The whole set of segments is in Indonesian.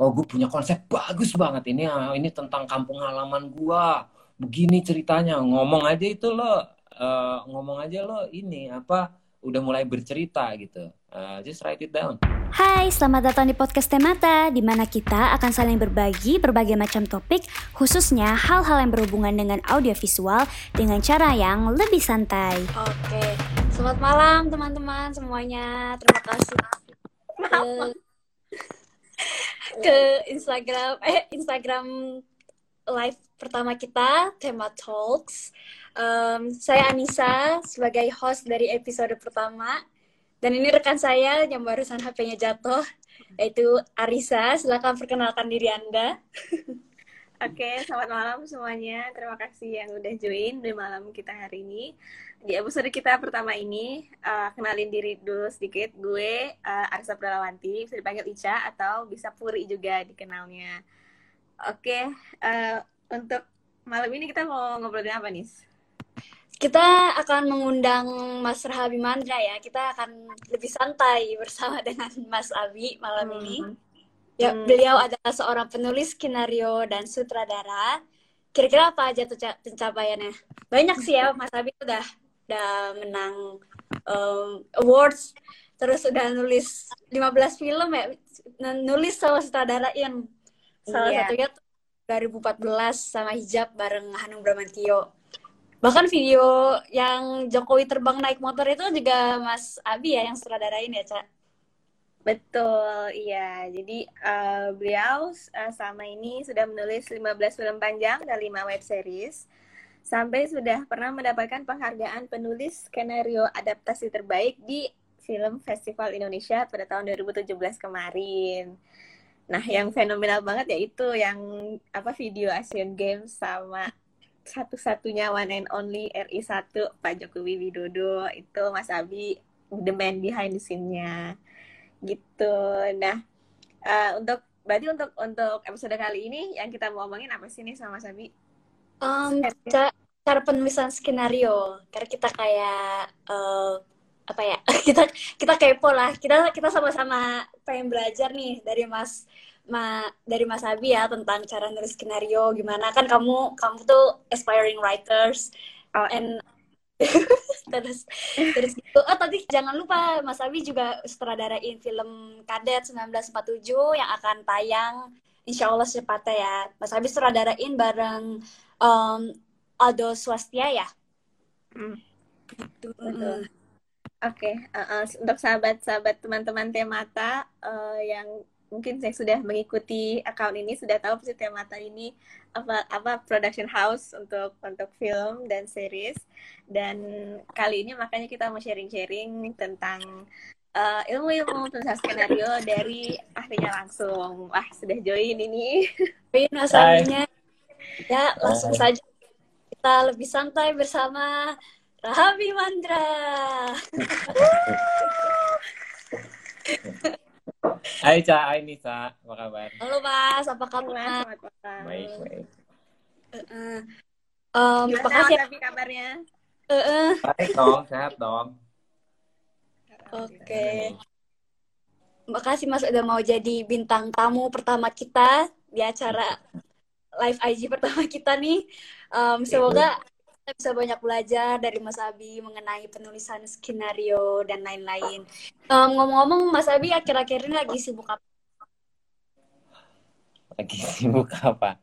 oh gue punya konsep bagus banget. Ini ah, ini tentang kampung halaman gua. Begini ceritanya. Ngomong aja itu lo uh, ngomong aja lo ini apa udah mulai bercerita gitu. Uh, just write it down. Hai, selamat datang di podcast Temata, di mana kita akan saling berbagi berbagai macam topik, khususnya hal-hal yang berhubungan dengan audiovisual dengan cara yang lebih santai. Oke, selamat malam teman-teman semuanya. Terima kasih ke Instagram, eh Instagram live pertama kita, Tema Talks. Um, saya Anissa sebagai host dari episode pertama dan ini rekan saya yang barusan HP-nya jatuh, yaitu Arisa. Silakan perkenalkan diri Anda. Oke, selamat malam semuanya. Terima kasih yang udah join di malam kita hari ini. Di episode kita pertama ini, uh, kenalin diri dulu sedikit. Gue uh, Arisa Pralawanti, bisa dipanggil Ica atau bisa Puri juga dikenalnya. Oke, uh, untuk malam ini kita mau ngobrolin apa nih? kita akan mengundang Mas Rahabi Mandra ya. Kita akan lebih santai bersama dengan Mas Abi malam hmm. ini. Ya, hmm. beliau adalah seorang penulis skenario dan sutradara. Kira-kira apa aja tuh pencapaiannya? Banyak sih ya, Mas Abi udah udah menang um, awards, terus udah nulis 15 film ya, nulis sama sutradarain. Salah yeah. satunya tuh 2014 sama Hijab bareng Hanung Bramantio bahkan video yang Jokowi terbang naik motor itu juga Mas Abi ya yang sutradarain ya Cak Betul, iya. Jadi uh, beliau uh, sama ini sudah menulis 15 film panjang dan 5 web series. Sampai sudah pernah mendapatkan penghargaan penulis skenario adaptasi terbaik di Film Festival Indonesia pada tahun 2017 kemarin. Nah, yang fenomenal banget yaitu yang apa video Asian Games sama satu-satunya one and only RI 1 Pak Jokowi Widodo itu Mas Abi the man behind the scene-nya gitu. Nah, uh, untuk berarti untuk untuk episode kali ini yang kita mau ngomongin apa sih nih sama Mas Abi? Um, cara, cara penulisan skenario. Karena kita kayak uh, apa ya? kita kita kepo lah. Kita kita sama-sama pengen belajar nih dari Mas Ma, dari Mas Abi ya tentang cara nulis skenario gimana kan kamu kamu tuh aspiring writers oh. and terus terus gitu oh tadi jangan lupa Mas Abi juga sutradarain film Kadet 1947 yang akan tayang Insya Allah secepatnya ya Mas Abi sutradarain bareng um, Aldo Swastia ya hmm. gitu. Oke, okay. uh, uh, untuk sahabat-sahabat teman-teman Temata uh, yang mungkin saya sudah mengikuti account ini sudah tahu pasti Temata ini apa apa production house untuk untuk film dan series dan kali ini makanya kita mau sharing-sharing tentang uh, ilmu-ilmu penulisan skenario dari ahlinya langsung wah sudah join ini join asalnya ya langsung Hai. saja kita lebih santai bersama Rahabi Mandra Hai Ca, hai Nisa, apa kabar? Halo Mas, apa kabar? Baik, baik. Uh, um, makasih tapi kabarnya. Uh, uh. Baik dong, sehat dong. Oke. Okay. Makasih Mas udah mau jadi bintang tamu pertama kita di acara live IG pertama kita nih. Um, semoga kita bisa banyak belajar dari Mas Abi mengenai penulisan skenario dan lain-lain. Um, ngomong-ngomong, Mas Abi akhir-akhir ini lagi sibuk apa? Lagi sibuk apa?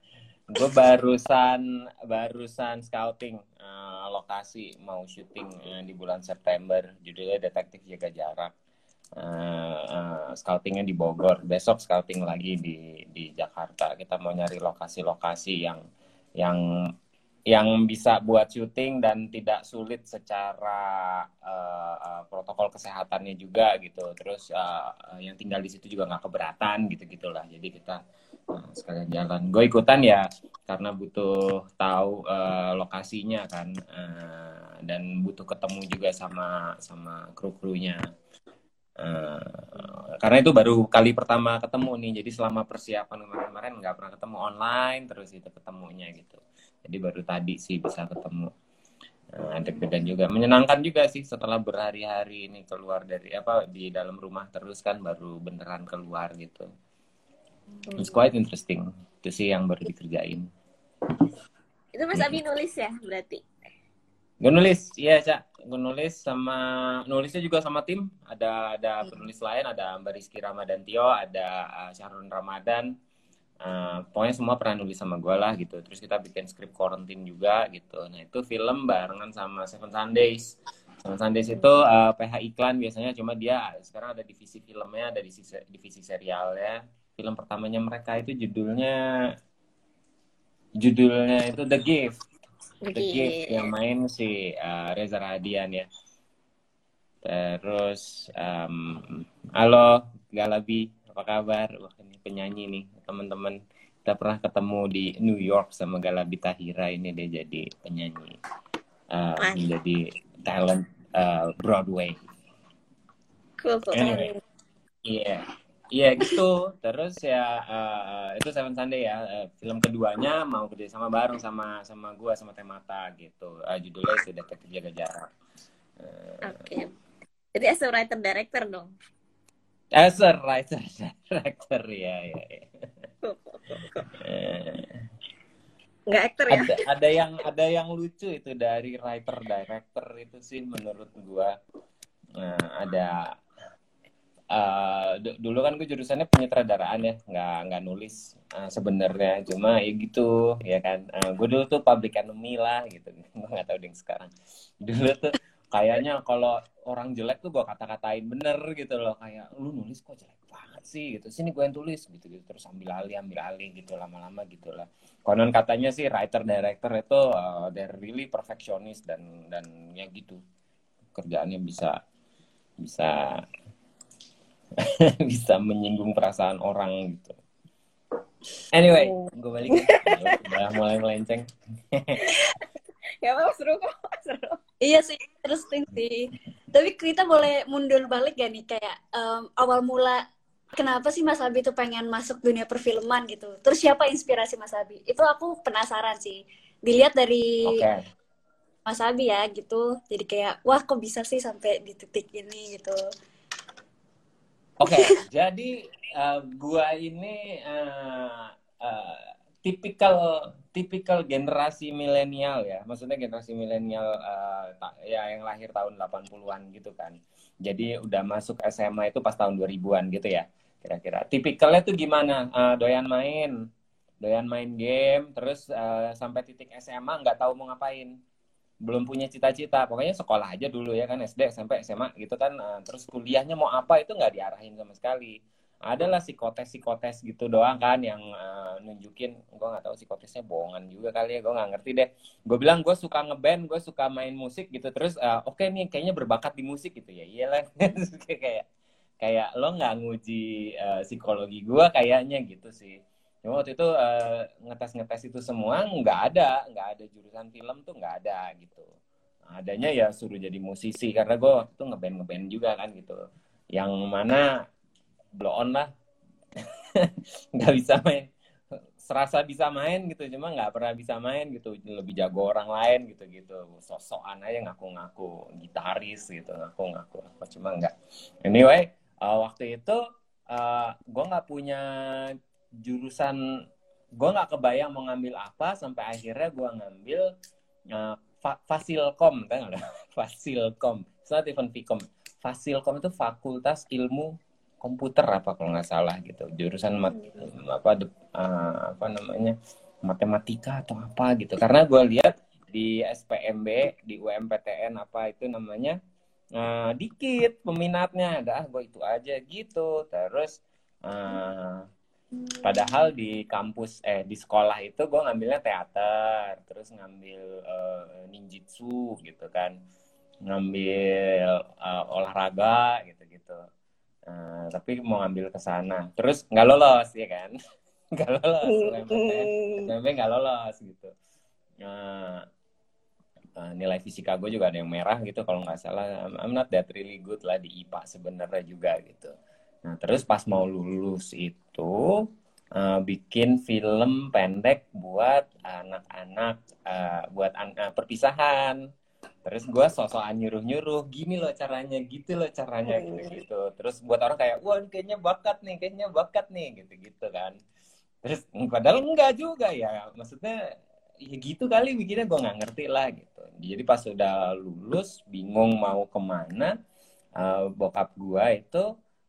Gue barusan barusan scouting uh, lokasi mau syuting uh, di bulan September. Judulnya Detektif Jaga Jarak. Uh, uh, scoutingnya di Bogor. Besok scouting lagi di di Jakarta. Kita mau nyari lokasi-lokasi yang yang yang bisa buat syuting dan tidak sulit secara uh, protokol kesehatannya juga gitu. Terus uh, yang tinggal di situ juga nggak keberatan gitu gitulah jadi kita uh, sekalian jalan. Gue ikutan ya karena butuh tahu uh, lokasinya kan. Uh, dan butuh ketemu juga sama sama kru krunya Uh, karena itu baru kali pertama ketemu nih. Jadi selama persiapan kemarin-kemarin nggak pernah ketemu online terus itu ketemunya gitu. Jadi baru tadi sih bisa ketemu. Nah, deg-degan juga. Menyenangkan juga sih setelah berhari-hari ini keluar dari apa di dalam rumah terus kan baru beneran keluar gitu. It's quite interesting. Itu sih yang baru dikerjain. Itu Mas Abi nulis ya berarti? Gue nulis. Iya cak gue nulis sama nulisnya juga sama tim. Ada ada penulis lain ada Mbak Rizky Ramadantio ada uh, Syahrul Ramadan uh, pokoknya semua pernah nulis sama gue lah gitu. Terus kita bikin skrip quarantine juga gitu. Nah itu film barengan sama Seven Sundays. Seven Sundays itu uh, PH iklan biasanya. Cuma dia sekarang ada divisi filmnya ada divisi divisi serialnya. Film pertamanya mereka itu judulnya judulnya itu The Gift The Gift yang main si uh, Reza Radian ya. Terus um, halo Galabi apa kabar? Wah ini penyanyi nih teman-teman. Kita pernah ketemu di New York sama Galabi Tahira. Ini dia jadi penyanyi uh, menjadi talent uh, Broadway. Cool, anyway. Iya. yeah. Iya gitu. Terus ya uh, itu Seven Sunday ya. Uh, film keduanya mau kerja sama bareng sama sama gua sama Temata gitu. Uh, judulnya itu Detektif Jaga Jarak. Uh, Oke. Okay. Jadi as a writer director dong. As a writer director ya ya. ya. Nggak actor ya? Ada, ada yang ada yang lucu itu dari writer director itu sih menurut gua. Nah, ada uh, dulu kan gue jurusannya penyutradaraan ya nggak nggak nulis uh, sebenarnya. Cuma ya gitu ya kan. Uh, gue dulu tuh public enemy lah gitu. Gue nggak tahu deh sekarang. Dulu tuh kayaknya kalau orang jelek tuh gue kata-katain bener gitu loh. Kayak lu nulis kok jelek banget sih? Gitu. Sini gue yang tulis gitu gitu. Terus ambil alih ambil alih gitu. Lama-lama gitu lah. Konon katanya sih writer director itu uh, they're really perfectionist dan dan ya gitu. Kerjaannya bisa bisa bisa menyinggung perasaan orang gitu. Anyway, oh. gue balik. Udah mulai melenceng. ya apa seru kok, seru. Iya sih, interesting sih. Tapi kita boleh mundur balik gak nih kayak um, awal mula kenapa sih Mas Abi tuh pengen masuk dunia perfilman gitu? Terus siapa inspirasi Mas Abi? Itu aku penasaran sih. Dilihat dari okay. Mas Abi ya gitu. Jadi kayak wah kok bisa sih sampai di titik ini gitu. Oke, okay, jadi uh, gua ini uh, uh, tipikal tipikal generasi milenial ya. Maksudnya generasi milenial uh, ya yang lahir tahun 80-an gitu kan. Jadi udah masuk SMA itu pas tahun 2000-an gitu ya. Kira-kira. Tipikalnya tuh gimana? Uh, doyan main, doyan main game, terus uh, sampai titik SMA nggak tahu mau ngapain belum punya cita-cita. Pokoknya sekolah aja dulu ya kan SD SMP SMA gitu kan. Uh, terus kuliahnya mau apa itu nggak diarahin sama sekali. Adalah psikotes psikotes gitu doang kan yang uh, nunjukin. Gue nggak tahu psikotesnya bohongan juga kali ya gue nggak ngerti deh. Gue bilang gue suka ngeband gue suka main musik gitu. Terus uh, oke okay nih kayaknya berbakat di musik gitu ya. Iyalah kayak kayak lo nggak nguji uh, psikologi gue kayaknya gitu sih Cuma waktu itu uh, ngetes-ngetes itu semua nggak ada, nggak ada jurusan film tuh nggak ada gitu. Adanya ya suruh jadi musisi karena gue waktu itu ngeband ngeband juga kan gitu. Yang mana blow on lah, nggak bisa main. Serasa bisa main gitu, cuma nggak pernah bisa main gitu. Lebih jago orang lain gitu gitu. Sosokan aja ngaku-ngaku gitaris gitu, ngaku-ngaku. Cuma nggak. Anyway, uh, waktu itu uh, gue nggak punya jurusan gue nggak kebayang mau ngambil apa sampai akhirnya gue ngambil uh, fa fasilkom kan ada fasilkom. It's not even fasilkom itu fakultas ilmu komputer apa kalau nggak salah gitu. Jurusan mat apa uh, apa namanya matematika atau apa gitu. Karena gue lihat di SPMB di UMPTN apa itu namanya uh, dikit peminatnya. Dah gue itu aja gitu. Terus uh, Padahal di kampus eh di sekolah itu gue ngambilnya teater, terus ngambil uh, ninjitsu gitu kan, ngambil uh, olahraga gitu-gitu. Uh, tapi mau ngambil ke sana, terus nggak lolos ya kan, nggak lolos, sampai nggak lolos gitu. Uh, uh, nilai fisika gue juga ada yang merah gitu kalau nggak salah. I'm not that really good lah di IPA sebenarnya juga gitu. Nah, terus pas mau lulus itu uh, bikin film pendek buat anak-anak, uh, buat an uh, perpisahan. terus gue sosokan nyuruh nyuruh gini loh caranya gitu loh caranya gitu gitu terus buat orang kayak wah kayaknya bakat nih kayaknya bakat nih gitu gitu kan. Terus padahal enggak juga ya maksudnya ya gitu kali bikinnya gue nggak ngerti lah gitu. Jadi pas udah lulus bingung mau ke mana uh, bokap gue itu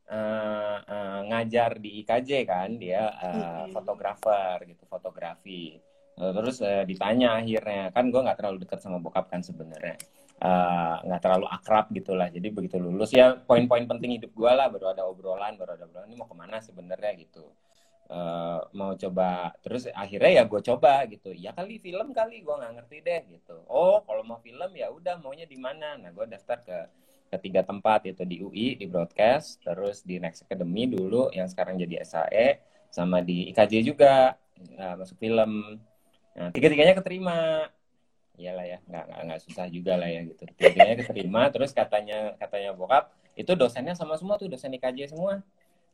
uh, uh, ngajar di IKJ kan dia uh, fotografer gitu fotografi. Terus uh, ditanya akhirnya kan gue nggak terlalu dekat sama bokap kan sebenarnya. Nggak uh, terlalu akrab gitulah jadi begitu lulus ya poin-poin penting hidup gue lah baru ada obrolan baru ada obrolan ini mau ke mana sebenarnya gitu. Uh, mau coba terus akhirnya ya gue coba gitu. Ya kali film kali gue nggak ngerti deh gitu. Oh kalau mau film ya udah maunya di mana? Nah gue daftar ke ketiga tempat itu di UI di broadcast terus di Next Academy dulu yang sekarang jadi SAE sama di IKJ juga uh, masuk film Nah, tiga-tiganya keterima. Iyalah ya, nggak, nggak, nggak susah juga lah ya gitu. Tiga-tiganya keterima, terus katanya katanya bokap, itu dosennya sama semua tuh, dosen IKJ semua.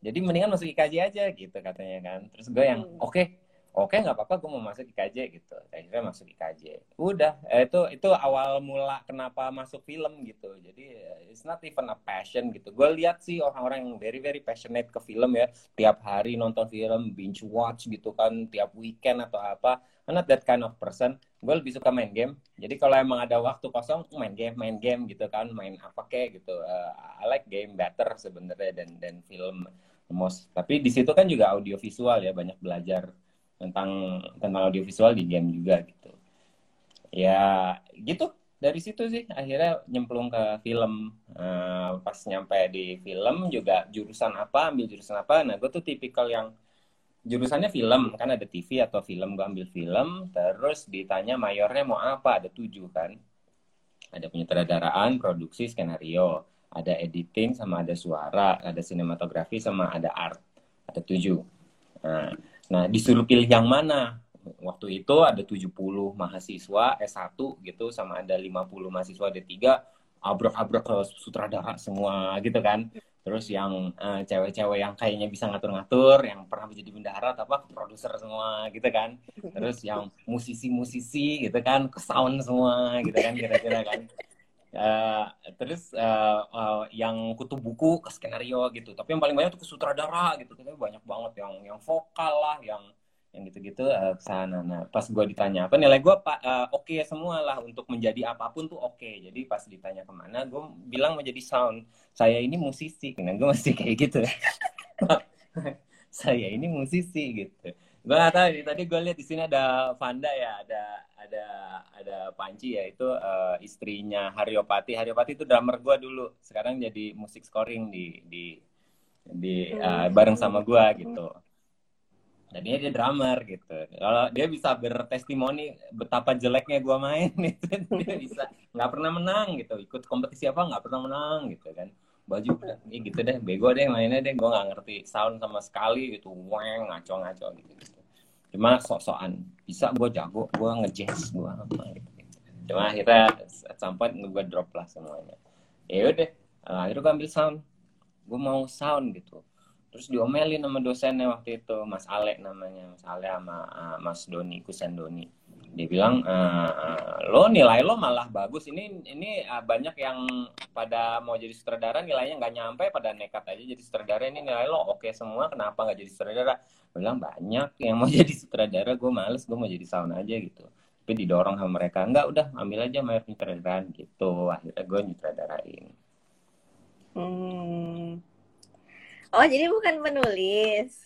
Jadi mendingan masuk IKJ aja gitu katanya kan. Terus gue yang, hmm. oke, okay, oke nggak apa-apa gue mau masuk IKJ gitu. Akhirnya masuk IKJ udah eh, itu itu awal mula kenapa masuk film gitu. Jadi it's not even a passion gitu. Gue lihat sih orang-orang yang very very passionate ke film ya. Tiap hari nonton film binge watch gitu kan tiap weekend atau apa. I'm not that kind of person. Gue lebih suka main game. Jadi kalau emang ada waktu kosong main game main game gitu kan main apa kayak gitu. Uh, I like game better sebenarnya dan dan film most. Tapi di situ kan juga audio visual ya banyak belajar tentang tentang audiovisual di game juga gitu. Ya gitu. Dari situ sih akhirnya nyemplung ke film. Uh, pas nyampe di film juga jurusan apa ambil jurusan apa. Nah gue tuh tipikal yang jurusannya film. Kan ada TV atau film gue ambil film. Terus ditanya mayornya mau apa ada tujuh kan. Ada penyutradaraan produksi skenario. Ada editing sama ada suara. Ada sinematografi sama ada art. Ada tujuh. Nah Nah, disuruh pilih yang mana? Waktu itu ada 70 mahasiswa S1 gitu sama ada 50 mahasiswa D3 abrak-abrak ke sutradara semua gitu kan. Terus yang uh, cewek-cewek yang kayaknya bisa ngatur-ngatur, yang pernah menjadi bendahara apa produser semua gitu kan. Terus yang musisi-musisi gitu kan, ke sound semua gitu kan kira-kira kan. Uh, terus uh, uh, yang kutu buku ke skenario gitu. Tapi yang paling banyak tuh ke sutradara gitu. Tapi banyak banget yang yang vokal lah yang yang gitu-gitu uh, sana. Nah pas gue ditanya apa nilai gue pak uh, oke okay semua lah. Untuk menjadi apa pun tuh oke. Okay. jadi pas ditanya ke mana gue bilang menjadi sound. Saya ini musisi. Nah gue masih kayak gitu. Saya ini musisi gitu. Gue tahu tadi gue lihat di sini ada Vanda ya ada ada ada Panci ya itu uh, istrinya Haryopati. Haryopati itu drummer gue dulu. Sekarang jadi musik scoring di di di uh, bareng sama gue gitu. Dan dia dia drummer gitu. Kalau dia bisa bertestimoni betapa jeleknya gue main itu dia bisa nggak pernah menang gitu. Ikut kompetisi apa nggak pernah menang gitu kan. Baju ini gitu deh bego deh mainnya deh. Gue nggak ngerti sound sama sekali gitu. Weng ngaco ngaco gitu, gitu. cuma sok-sokan bisa gue jago gue ngejazz gue apa gitu, cuma akhirnya at some point gue drop lah semuanya. Ya udah akhirnya gue ambil sound. Gue mau sound gitu. Terus diomelin sama dosennya waktu itu Mas Ale namanya Mas Ale sama uh, Mas Doni Kusen Doni dia bilang e, lo nilai lo malah bagus. Ini ini uh, banyak yang pada mau jadi sutradara nilainya nggak nyampe pada nekat aja jadi sutradara. Ini nilai lo oke semua kenapa nggak jadi sutradara? Bilang banyak yang mau jadi sutradara gue males gue mau jadi sound aja gitu. Tapi didorong sama mereka nggak udah ambil aja mayor sutradaraan gitu. Akhirnya gue nyutradarain. Hmm. oh jadi bukan penulis?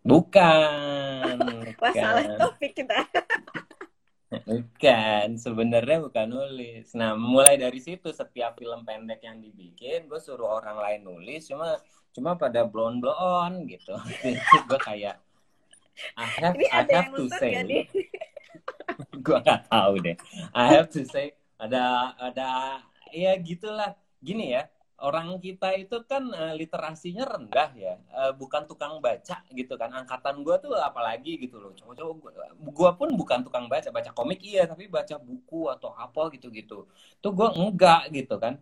Bukan, bukan. salah topik kita Bukan, sebenarnya bukan nulis. Nah, mulai dari situ setiap film pendek yang dibikin, gue suruh orang lain nulis, cuma cuma pada blon blon gitu. gue kayak, I have, Ini I have to say, gue gak tahu deh. I have to say, ada ada ya gitulah. Gini ya, orang kita itu kan uh, literasinya rendah ya, uh, bukan tukang baca gitu kan. Angkatan gue tuh apalagi gitu loh. Cowok-cowok gue pun bukan tukang baca, baca komik iya, tapi baca buku atau apa gitu-gitu. Tuh gue enggak gitu kan.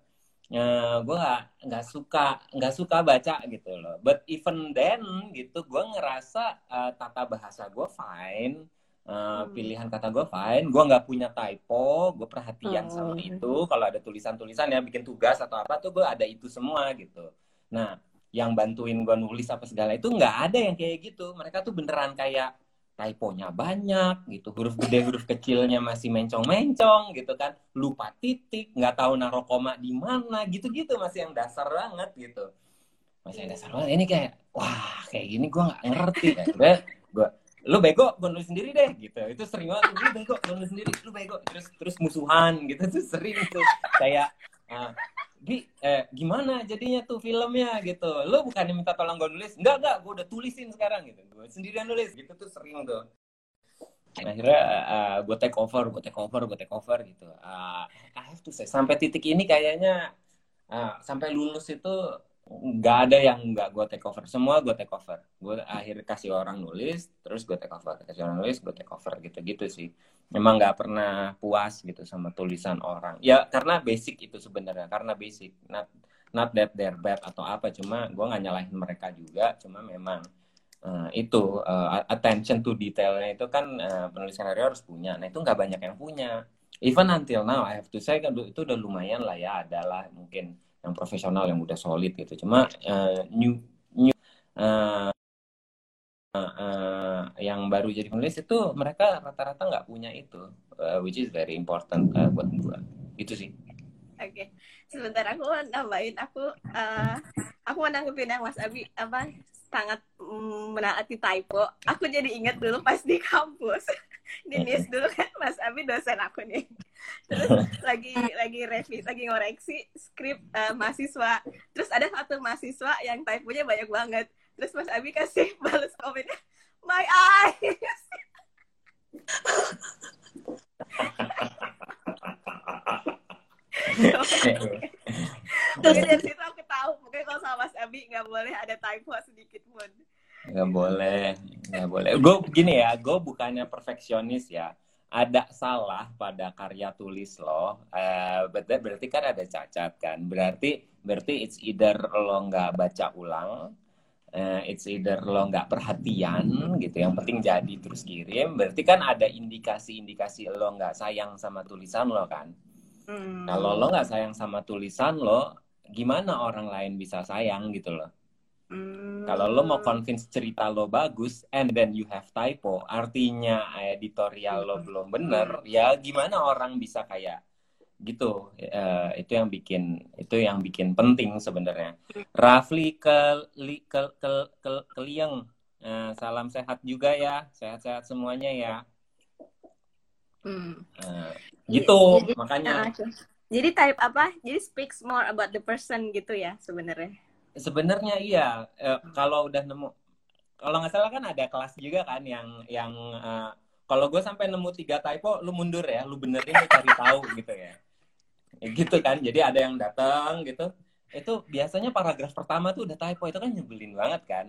Uh, eh, gue nggak nggak suka nggak suka baca gitu loh. But even then gitu, gue ngerasa uh, tata bahasa gue fine. Uh, pilihan kata gue fine, gue nggak punya typo, gue perhatian oh. sama itu. Kalau ada tulisan-tulisan ya bikin tugas atau apa tuh gue ada itu semua gitu. Nah, yang bantuin gue nulis apa segala itu nggak ada yang kayak gitu. Mereka tuh beneran kayak typonya banyak gitu, huruf gede huruf kecilnya masih mencong-mencong gitu kan, lupa titik, nggak tahu naruh koma di mana gitu-gitu masih yang dasar banget gitu. Masih yang dasar banget. Ini kayak wah kayak gini gue nggak ngerti. Ya. Gue lu bego gue nulis sendiri deh gitu. Itu sering banget lu bego gue nulis sendiri lu bego. Terus terus musuhan gitu. Tuh sering tuh. Kayak uh, eh, gimana jadinya tuh filmnya? Gitu. Lu bukannya minta tolong gue nulis? Enggak enggak gue udah tulisin sekarang gitu. Gue sendirian nulis gitu. Tuh sering tuh. Akhirnya uh, gue take over gue take over gue take over gitu. Uh, I have to say sampai titik ini kayaknya uh, sampai lulus itu nggak ada yang nggak gue take over. Semua gue take over. Gue akhir kasih orang nulis terus gue take over. Kasih orang nulis gue take over gitu gitu sih. Memang nggak pernah puas gitu sama tulisan orang. Ya karena basic itu sebenarnya. Karena basic. Not not that they're bad atau apa. Cuma gue nggak nyalahin mereka juga. Cuma memang uh, itu uh, attention to detailnya itu kan uh, penulis skenario harus punya. Nah itu nggak banyak yang punya. Even until now I have to say kan itu udah lumayan lah ya. Adalah mungkin yang profesional yang udah solid gitu. Cuma uh, new new uh, uh, uh, yang baru jadi penulis itu mereka rata-rata nggak punya itu uh, which is very important uh, buat gue itu sih. Oke okay. sebentar aku nambahin. Aku uh, aku menanggapin yang Mas Abi apa sangat menaati typo. Aku jadi ingat dulu pas di kampus. Di NIS dulu kan Mas Abi dosen aku nih. Terus lagi lagi revisi lagi ngoreksi skrip uh, mahasiswa. Terus ada satu mahasiswa yang typonya banyak banget. Terus Mas Abi kasih balas komennya my eyes Mungkin dari situ aku tahu, mungkin kalau sama Mas Abi nggak boleh ada typo sedikit pun. Nggak boleh, nggak boleh. Gue gini ya, gue bukannya perfeksionis ya. Ada salah pada karya tulis lo, uh, berarti kan ada cacat kan. Berarti berarti it's either lo nggak baca ulang, uh, it's either lo nggak perhatian gitu. Yang penting jadi terus kirim. Berarti kan ada indikasi-indikasi lo nggak sayang sama tulisan lo kan. Hmm. Kalau lo nggak sayang sama tulisan lo, gimana orang lain bisa sayang gitu loh? Hmm. Kalau lo mau convince cerita lo bagus, and then you have typo, artinya editorial lo belum bener, hmm. ya gimana orang bisa kayak gitu? Uh, itu yang bikin itu yang bikin penting sebenarnya. Rafli ke li, ke ke ke, ke liang. Uh, salam sehat juga ya, sehat-sehat semuanya ya. Hmm. Uh, gitu jadi, makanya. Uh, jadi type apa? Jadi speaks more about the person gitu ya sebenarnya. Sebenarnya iya. E, kalau udah nemu, kalau nggak salah kan ada kelas juga kan yang yang uh, kalau gue sampai nemu tiga typo, lu mundur ya, lu benerin, lu cari tahu gitu ya. ya. Gitu kan. Jadi ada yang datang gitu. Itu biasanya paragraf pertama tuh udah typo itu kan nyebelin banget kan.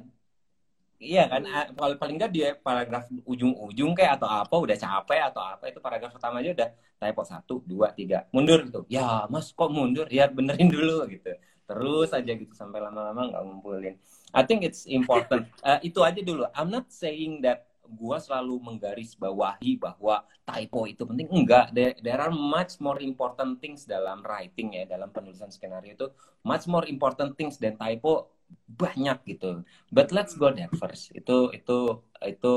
Iya kan, kalau paling nggak dia paragraf ujung-ujung kayak atau apa udah capek atau apa itu paragraf pertama aja udah typo satu, dua, tiga, mundur gitu. Ya mas kok mundur? Ya benerin dulu gitu terus aja gitu sampai lama-lama nggak ngumpulin. I think it's important. Uh, itu aja dulu. I'm not saying that gua selalu menggaris bawahi bahwa typo itu penting. Enggak, there, there are much more important things dalam writing ya, dalam penulisan skenario itu much more important things than typo banyak gitu. But let's go there first. Itu itu itu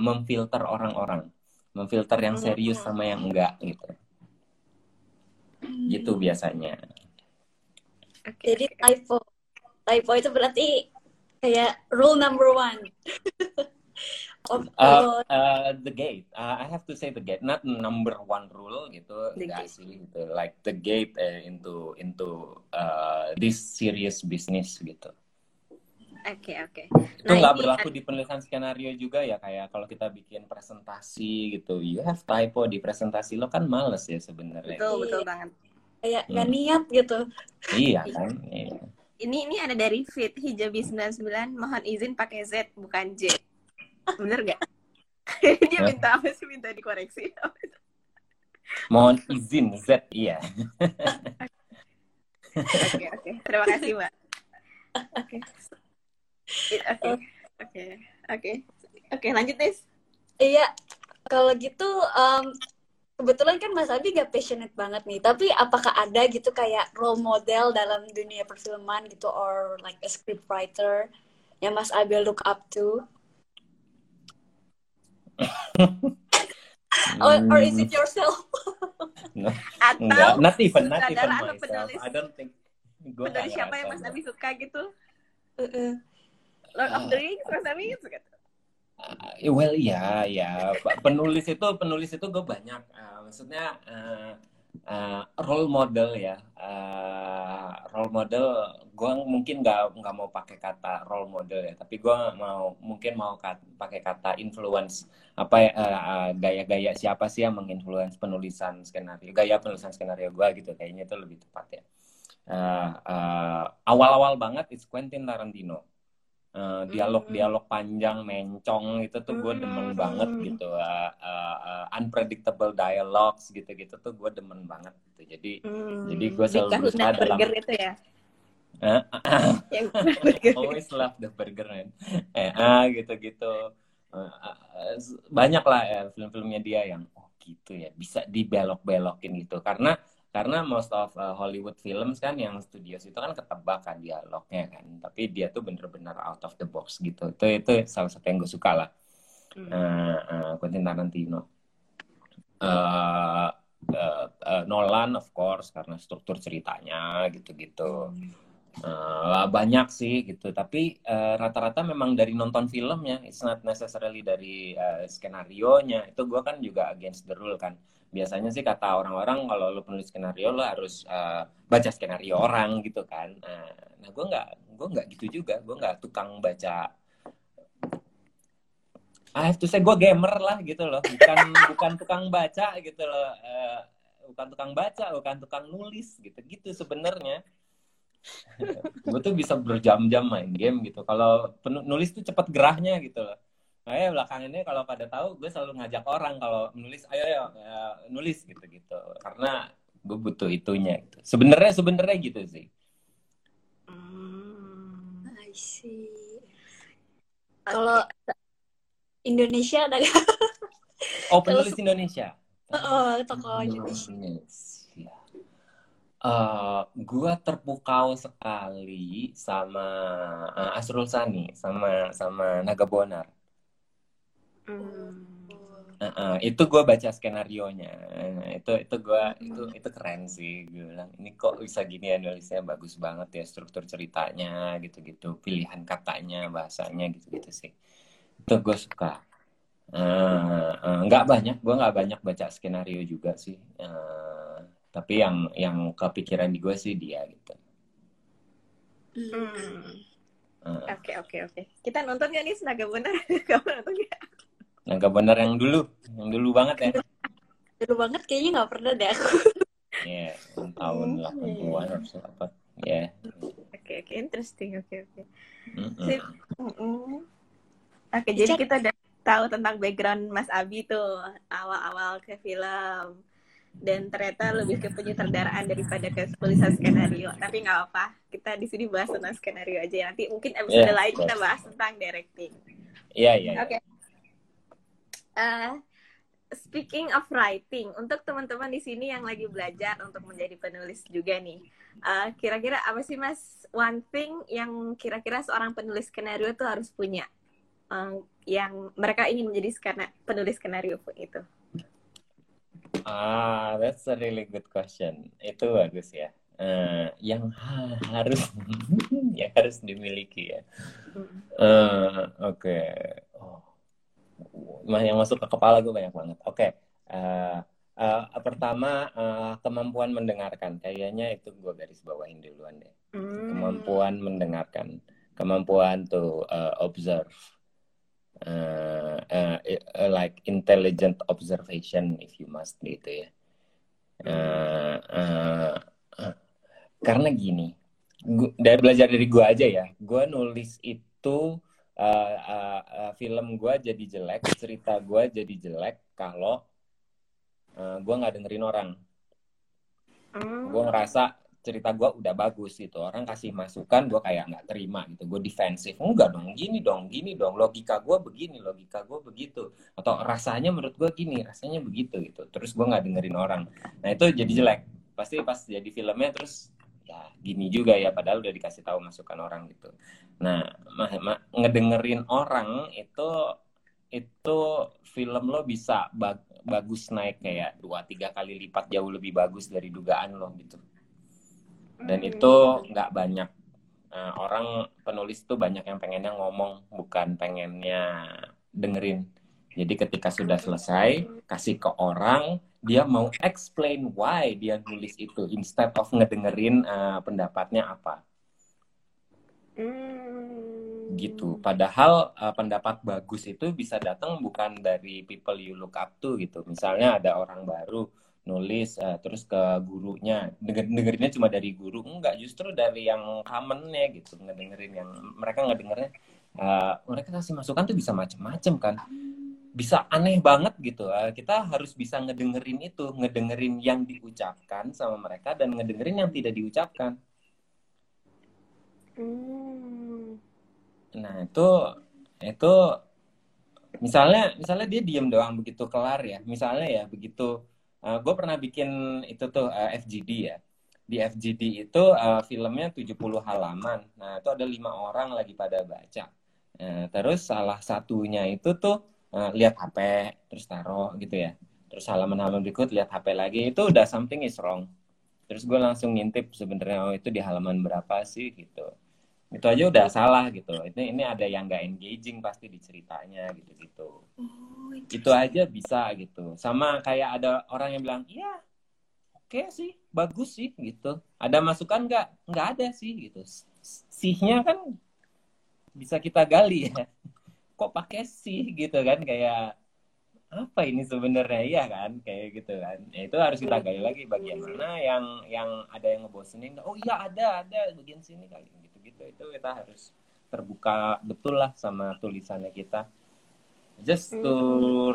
memfilter orang-orang, memfilter yang serius sama yang enggak gitu. Gitu biasanya. Okay. Jadi typo. Typo itu berarti kayak rule number one. of, uh, uh, the gate. Uh, I have to say the gate, not number one rule gitu, enggak sih gitu. Like the gate uh, into into uh, this serious business gitu. Oke okay, oke. Okay. Itu nah, nggak nah, berlaku di penulisan skenario juga ya kayak kalau kita bikin presentasi gitu, you have typo di presentasi lo kan males ya sebenarnya. Betul betul banget kayak hmm. gak niat gitu iya kan iya. ini ini ada dari fit hijabi 99 mohon izin pakai Z bukan J bener gak dia minta apa sih minta dikoreksi mohon izin Z iya oke oke terima kasih mbak oke oke oke oke oke lanjut nih iya kalau gitu um, kebetulan kan Mas Abi gak passionate banget nih. Tapi apakah ada gitu kayak role model dalam dunia perfilman gitu or like a script writer yang Mas Abi look up to? or, or is it yourself? no. Atau Enggak, not even, not even myself. penulis I don't think. Gue penulis siapa yang Mas Abi suka gitu? Lord of the Rings Mas Abi suka. Uh, well ya ya Pa- penulis itu penulis itu gue banyak. Uh, maksudnya uh, uh, role model ya. Uh, role model gue mungkin nggak nggak mau pakai kata role model ya. Tapi gue mau mungkin mau kat- pakai kata influence. Apa ya uh, uh, gaya-gaya siapa sih yang menginfluence penulisan skenario gaya penulisan skenario gue gitu. Kayaknya itu lebih tepat ya. Uh, uh, awal-awal banget it's Quentin Tarantino Uh, dialog-dialog panjang mencong itu tuh gue demen banget gitu uh, uh, uh, unpredictable dialogues gitu-gitu tuh gue demen banget gitu. Jadi Hmm. Jadi gua selalu Di berusaha dalam- itu ya. uh, always love the burger man. Eh ah gitu-gitu. Uh, uh, uh, banyak lah ya film-filmnya dia yang oh gitu ya bisa dibelok-belokin gitu. Karena karena most of uh, Hollywood films kan yang studios itu kan ketebak kan dialognya kan. Tapi dia tuh bener-bener out of the box gitu. Itu itu salah satu yang gue suka lah. Hmm. uh, uh, Quentin Tarantino. Uh, uh, uh, Nolan of course karena struktur ceritanya gitu-gitu Uh, banyak sih gitu. Tapi uh, rata-rata memang dari nonton filmnya it's not necessarily dari uh, skenario nya itu gue kan juga against the rule kan. Biasanya sih kata orang-orang kalau lo penulis skenario lo harus uh, baca skenario orang gitu kan. Uh, nah gue nggak gue nggak gitu juga. Gue nggak tukang baca. I have to say gue gamer lah gitu loh. Bukan bukan tukang baca gitu loh. Uh, bukan tukang baca bukan tukang nulis gitu. Gitu sebenarnya gue tuh bisa berjam-jam main game gitu kalau penu- nulis tuh cepet gerahnya gitu loh Makanya belakangan ini kalau pada tahu gue selalu ngajak orang kalau menulis ayo ayo ya, nulis gitu gitu karena gue butuh itunya gitu. sebenarnya sebenarnya gitu sih Hmm. I see. Kalau Indonesia ada oh penulis Indonesia Oh, tokoh Indonesia. Eh, gua terpukau sekali sama eh, Asrul Sani sama sama Naga Bonar. Hmm. Heeh, itu gue baca skenario nya itu itu gua itu itu keren sih gue bilang ini kok bisa gini ya nulisnya bagus banget ya struktur ceritanya gitu-gitu pilihan katanya bahasanya gitu-gitu sih. Itu gue suka. Eh, nggak banyak gue nggak banyak baca skenario juga sih. Eh, tapi yang yang kepikiran di gue sih dia gitu Hmm. Hmm. Oke oke oke. Kita nonton gak nih Senaga Benar? Kamu nonton gak? Naga Bonar yang dulu yang dulu banget ya Dulu banget kayaknya nggak pernah deh aku. Iya, tahun 80-an atau apa ya Oke oke interesting oke oke. Mm-mm. Sip. Mm-mm. Oke jadi Cek. kita udah tahu tentang background Mas Abi tuh awal-awal ke film dan ternyata lebih ke penyutradaraan daripada ke tulisan skenario. Tapi nggak apa, kita di sini bahas tentang skenario aja. Nanti mungkin episode Yeah, lain kita bahas tentang directing. Iya, iya. iya. Oke. Eh, speaking of writing, untuk teman-teman di sini yang lagi belajar untuk menjadi penulis juga nih, eh, kira-kira apa sih Mas one thing yang kira-kira seorang penulis skenario tuh harus punya, Eh, yang mereka ingin menjadi skena- penulis skenario pun itu? Ah, that's a really good question. Itu bagus ya. Eh, yang ha- harus yang harus dimiliki ya. Eh, Oke. Oh. Mah yang masuk ke kepala gue banyak banget. Oke. Eh, eh, pertama eh, kemampuan mendengarkan. Kayaknya itu gue garis bawahin duluan deh. Hmm. Kemampuan mendengarkan. Kemampuan to eh, observe. Eh, eh, like intelligent observation if you must gitu ya. Eh, eh, karena gini, gua, dari belajar dari gue aja ya, gue nulis itu eh, eh, eh, film gue jadi jelek, cerita gue jadi jelek kalau eh, gue nggak dengerin orang. Gue ngerasa cerita gue udah bagus gitu. Orang kasih masukan gue kayak nggak terima gitu. Gue defensif. Enggak dong gini dong gini dong. Logika gue begini logika gue begitu. Atau rasanya menurut gue gini rasanya begitu gitu. Terus gue nggak dengerin orang. Nah itu jadi jelek. Pasti pas jadi filmnya terus ya gini juga ya padahal udah dikasih tahu masukan orang gitu. Nah mah, mah, ngedengerin orang itu itu film lo bisa bag, bagus naik kayak dua tiga kali lipat jauh lebih bagus dari dugaan lo gitu dan hmm. itu nggak banyak uh, orang penulis tuh banyak yang pengennya ngomong bukan pengennya dengerin. Jadi ketika sudah selesai kasih ke orang dia mau explain why dia nulis itu instead of ngedengerin uh, pendapatnya apa. Hmm. gitu. Padahal uh, pendapat bagus itu bisa datang bukan dari people you look up to gitu. Misalnya ada orang baru nulis uh, terus ke gurunya. Denger dengerinnya cuma dari guru. Enggak justru dari yang commonnya gitu ngedengerin yang mereka ngedengernya. Uh, mereka kasih masukan tuh bisa macem-macem kan. Bisa aneh banget gitu. Uh, kita harus bisa ngedengerin itu ngedengerin yang diucapkan sama mereka dan ngedengerin yang tidak diucapkan. Hmm. nah itu itu misalnya misalnya dia diem doang begitu kelar ya. Misalnya ya begitu Uh, eh, gue pernah bikin itu tuh uh, eh, FGD ya. Di FGD itu uh, filmnya 70 halaman. Nah, itu ada lima orang lagi pada baca. Uh, terus salah satunya itu tuh uh, lihat HP, terus taruh gitu ya. Terus halaman-halaman berikut lihat HP lagi. Itu udah something is wrong. Terus gue langsung ngintip sebenarnya oh itu di halaman berapa sih gitu itu aja udah salah gitu ini ini ada yang nggak engaging pasti di ceritanya gitu gitu oh, itu aja bisa gitu. Sama kayak ada orang yang bilang iya oke okay sih bagus sih gitu. Ada masukan nggak? Nggak ada sih gitu. Sihnya kan bisa kita gali ya. Kok pakai sih gitu kan? Kayak apa ini sebenarnya? Ya kan? Kayak gitu kan. Ya, itu harus kita gali lagi bagian mana yang yang ada yang ngebosenin. Oh iya ada ada bagian sini kali gitu. Itu kita harus terbuka betul lah sama tulisannya kita. Just to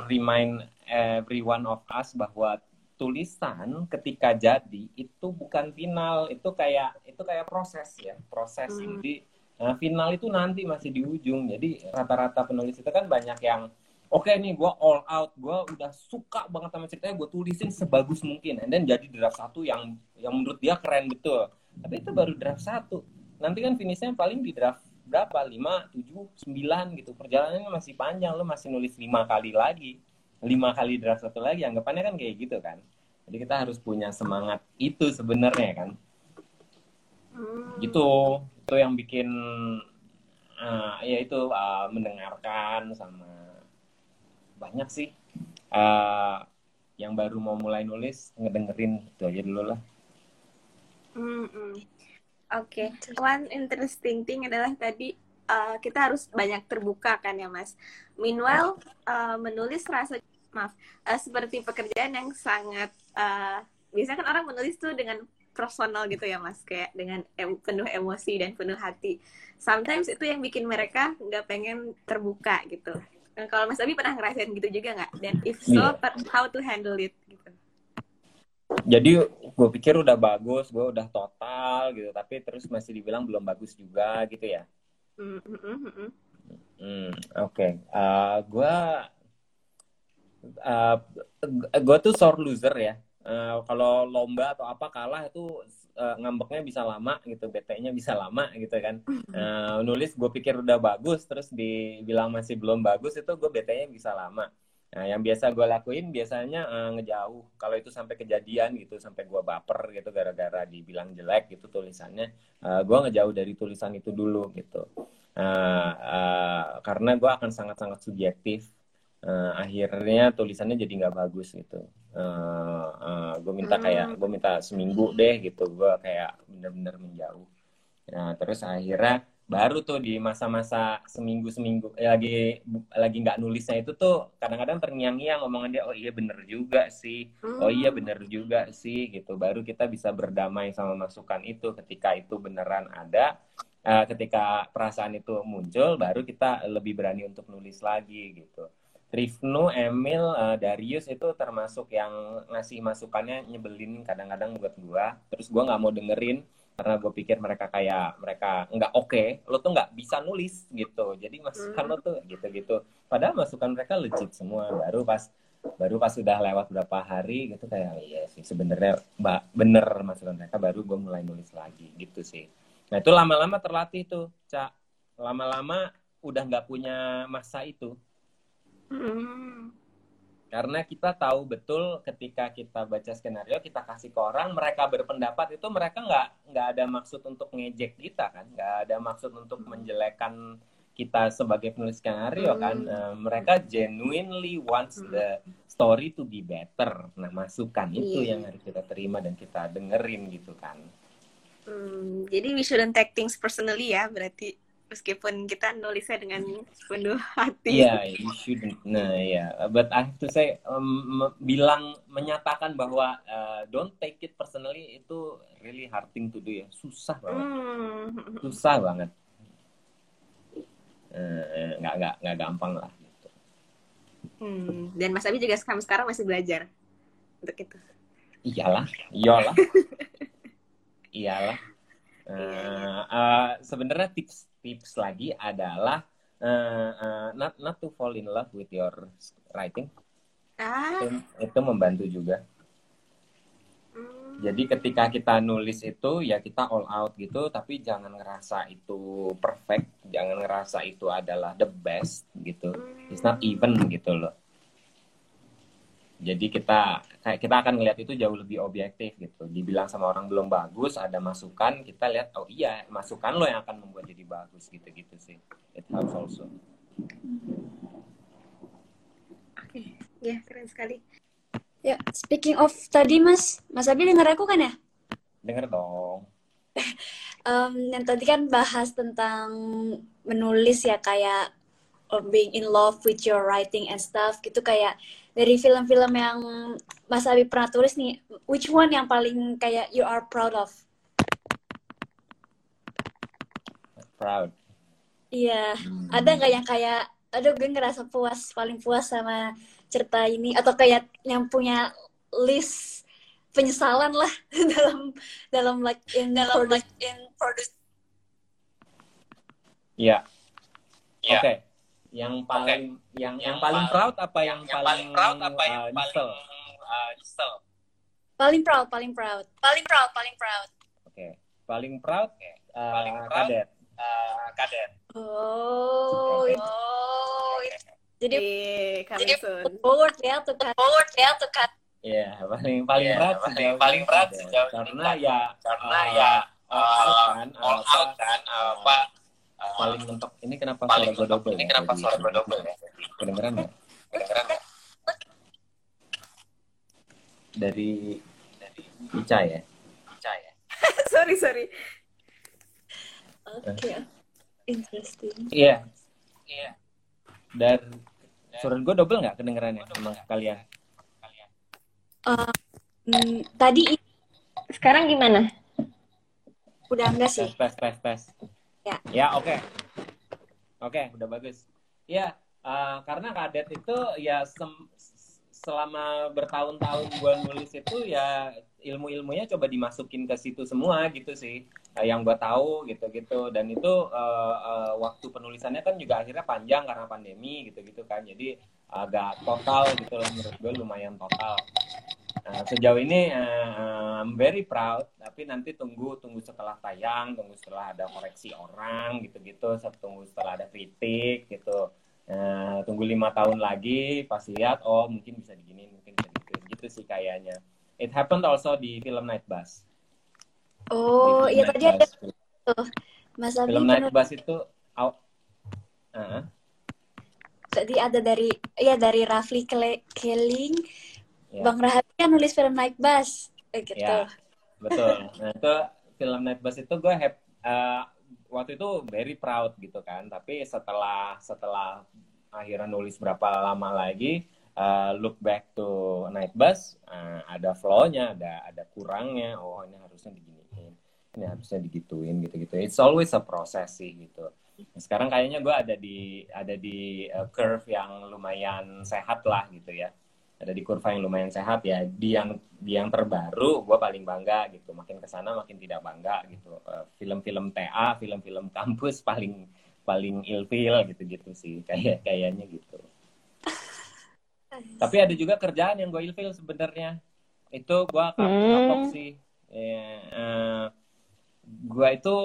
remind every one of us bahwa tulisan ketika jadi itu bukan final. Itu kayak itu kayak proses ya. Proses hmm. jadi nah, final itu nanti masih di ujung. Jadi rata-rata penulis itu kan banyak yang oke okay, nih gue all out. Gue udah suka banget sama ceritanya gue tulisin sebagus mungkin. And then jadi draft satu yang yang menurut dia keren betul. Tapi itu baru draft satu nanti kan finishnya paling di draft berapa? Lima tujuh sembilan gitu. Perjalanannya masih panjang. Lo masih nulis lima kali lagi. Lima kali draft satu lagi. Anggapannya kan kayak gitu kan. Jadi kita harus punya semangat itu sebenarnya kan. Hmm. gitu. Itu yang bikin uh, ya itu uh, mendengarkan sama banyak sih. Uh, yang baru mau mulai nulis ngedengerin itu aja dulu lah. Mm -mm. Oke, okay. one interesting thing adalah tadi uh, kita harus banyak terbuka kan ya mas. Meanwhile uh, menulis rasa maaf uh, seperti pekerjaan yang sangat uh, biasanya kan orang menulis tuh dengan personal gitu ya mas kayak dengan em penuh emosi dan penuh hati. Sometimes itu yang bikin mereka nggak pengen terbuka gitu. Nah, kalau Mas Abi pernah ngerasain gitu juga nggak? Dan if so, yeah. how to handle it? Gitu. Jadi gue pikir udah bagus, gue udah total gitu, tapi terus masih dibilang belum bagus juga gitu ya. Mm -hmm. Hmm, oke. Okay. Uh, gue uh, gue tuh sore loser ya. Uh, kalau lomba atau apa kalah itu uh, ngambeknya bisa lama gitu, BT-nya bisa lama gitu kan. Uh, nulis gue pikir udah bagus, terus dibilang masih belum bagus itu gue BT-nya bisa lama. Nah, yang biasa gue lakuin biasanya uh, ngejauh. Kalau itu sampai kejadian gitu, sampai gue baper gitu gara-gara dibilang jelek gitu tulisannya, uh, gue ngejauh dari tulisan itu dulu gitu. Uh, uh, karena gue akan sangat-sangat subjektif uh, akhirnya tulisannya jadi nggak bagus gitu uh, uh, gue minta kayak hmm. gue minta seminggu deh gitu gue kayak bener-bener menjauh nah terus akhirnya baru tuh di masa-masa seminggu seminggu eh, lagi lagi nggak nulisnya itu tuh kadang-kadang terngiang-ngiang omongan dia oh iya bener juga sih oh iya hmm. bener juga sih gitu baru kita bisa berdamai sama masukan itu ketika itu beneran ada uh, ketika perasaan itu muncul baru kita lebih berani untuk nulis lagi gitu Rifnu, Emil, uh, Darius itu termasuk yang ngasih masukannya nyebelin kadang-kadang buat gua. Terus gua nggak mau dengerin karena gue pikir mereka kayak mereka nggak oke, okay. lo tuh nggak bisa nulis gitu. Jadi masukan lo tuh gitu-gitu. Padahal masukan mereka legit semua. Baru pas baru pas sudah lewat berapa hari gitu kayak iya sih sebenarnya mbak bener masukan mereka baru gue mulai nulis lagi gitu sih. Nah itu lama-lama terlatih tuh, cak. Lama-lama udah nggak punya masa itu Hmm. Karena kita tahu betul ketika kita baca skenario, kita kasih ke orang, mereka berpendapat itu mereka nggak nggak ada maksud untuk ngejek kita kan, nggak ada maksud untuk menjelekan kita sebagai penulis skenario kan. Uh, mereka genuinely wants hmm. the story to be better. Nah masukan itu yeah. yang harus kita terima dan kita dengerin gitu kan. Hmm, jadi we shouldn't take things personally ya berarti meskipun kita nulisnya dengan penuh hati. Iya, yeah, you shouldn't. Nah, ya. Yeah. But I have to say, um, bilang menyatakan bahwa uh, don't take it personally itu really hard thing to do ya. Susah banget. Mm. Susah banget. Uh, nggak nggak nggak gampang lah. Gitu. Hmm. Dan Mas Abi juga sampai sekarang masih belajar untuk itu. Iyalah, iyalah, iyalah. Uh, uh, sebenarnya tips tips lagi adalah uh, uh, not not to fall in love with your writing. Ah. Itu, itu membantu juga. Hmm. Jadi ketika kita nulis itu ya kita all out gitu, tapi jangan ngerasa itu perfect, jangan ngerasa itu adalah the best gitu. It's not even gitu loh jadi kita kita akan melihat itu jauh lebih objektif gitu. Dibilang sama orang belum bagus ada masukan kita lihat oh iya masukan lo yang akan membuat jadi bagus gitu gitu sih. It helps also. Oke okay. ya keren sekali. Ya speaking of tadi mas mas Abi dengar aku kan ya? Dengar dong. Um, yang tadi kan bahas tentang menulis ya kayak being in love with your writing and stuff gitu kayak dari film-film yang Mas Abi pernah tulis nih, which one yang paling kayak you are proud of? Proud. Iya, hmm. ada nggak yang kayak, aduh gue ngerasa puas, paling puas sama cerita ini, atau kayak yang punya list penyesalan lah dalam dalam like in dalam produce. like in produce. Iya. Yeah. Oke. Okay yang paling okay. yang yang, yang paling proud apa yang, yang paling, proud apa yang uh, paling uh, nyesel? Paling proud, paling proud. Paling proud, paling proud. Oke. Okay. Paling proud okay. uh, paling proud kadet. Uh, kadet. Oh. Okay. Oh. Jadi jadi forward ya tuh kan. Forward ya tuh kan. Iya, yeah, paling paling yeah, proud paling, paling proud sejauh karena ya karena uh, ya uh, all out kan all out kan apa paling mentok ini kenapa paling suara gue double ini ya? kenapa suara gue double ya? kedengeran nggak? Kedengeran nggak dari dari Ica ya? Ica ya. Sorry sorry. Oke. Okay. interesting. Iya. Yeah. iya. Yeah. dan suara gue double nggak kedengerannya sama kalian? Uh, mm, tadi sekarang gimana? Udah enggak sih. Tes tes tes Ya. Ya, oke. Okay. Oke, okay, udah bagus. Ya, uh, karena kadet itu ya sem selama bertahun-tahun gue nulis itu ya ilmu-ilmunya coba dimasukin ke situ semua gitu sih uh, yang gue tahu gitu-gitu dan itu uh, uh, waktu penulisannya kan juga akhirnya panjang karena pandemi gitu-gitu kan jadi agak total gitu lah menurut gue lumayan total Nah, sejauh ini uh, I'm very proud, tapi nanti tunggu tunggu setelah tayang, tunggu setelah ada koreksi orang gitu-gitu, tunggu setelah ada kritik gitu. Uh, tunggu lima tahun lagi, pas lihat oh mungkin bisa digini, mungkin bisa gitu, gitu sih kayaknya. It happened also di film Night Bus. Oh, iya tadi ada tuh. Mas Abi film Night Bus itu uh, uh. Tadi ada dari ya dari Rafli Keling yeah. Bang Rahabi kan nulis film Night Bus eh, gitu. Yeah, betul. Nah itu film Night Bus itu gue have, uh, waktu itu very proud gitu kan. Tapi setelah setelah akhirnya nulis berapa lama lagi, uh, look back to Night Bus, uh, ada flow-nya, ada ada kurangnya. Oh ini harusnya diginiin, ini harusnya digituin gitu-gitu. It's always a process sih gitu. sekarang kayaknya gue ada di ada di uh, curve yang lumayan sehat lah gitu ya ada di kurva yang lumayan sehat ya. Di yang di yang terbaru gue paling bangga gitu. Makin ke sana makin tidak bangga gitu. Uh, film-film TA film-film kampus paling paling ilfil gitu-gitu sih. Kayak kayaknya gitu. Tapi ada juga kerjaan yang gue ilfil sebenarnya. Itu gue kapok hmm. sih. Ya, uh, gue itu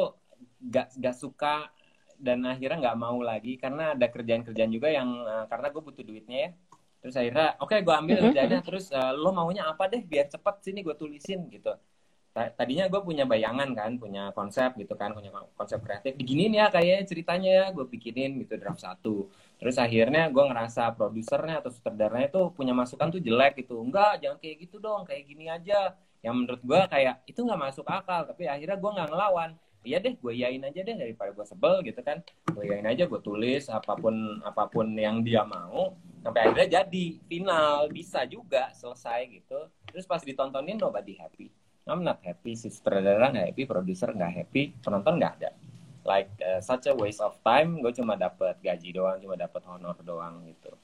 gak gak suka dan akhirnya nggak mau lagi karena ada kerjaan-kerjaan juga yang uh, karena gue butuh duitnya ya terus akhirnya oke okay, gue ambil mm-hmm. kerjanya terus uh, lo maunya apa deh biar cepet sini gue tulisin gitu. Tadinya gue punya bayangan kan punya konsep gitu kan punya konsep kreatif. Diginin ya kayak ceritanya ya gue bikinin gitu draft satu. Terus akhirnya gue ngerasa produsernya atau sutradaranya itu punya masukan tuh jelek gitu. Enggak jangan kayak gitu dong kayak gini aja. Yang menurut gue kayak itu nggak masuk akal tapi akhirnya gue nggak ngelawan. Iya deh gue yain aja deh daripada gue sebel gitu kan. Gue yain aja gue tulis apa pun apa pun yang dia mau sampai akhirnya jadi final bisa juga selesai gitu terus pas ditontonin nobody happy I'm not happy, si sutradara nggak happy, produser nggak happy, penonton nggak ada. Like uh, such a waste of time, gue cuma dapat gaji doang, cuma dapat honor doang gitu.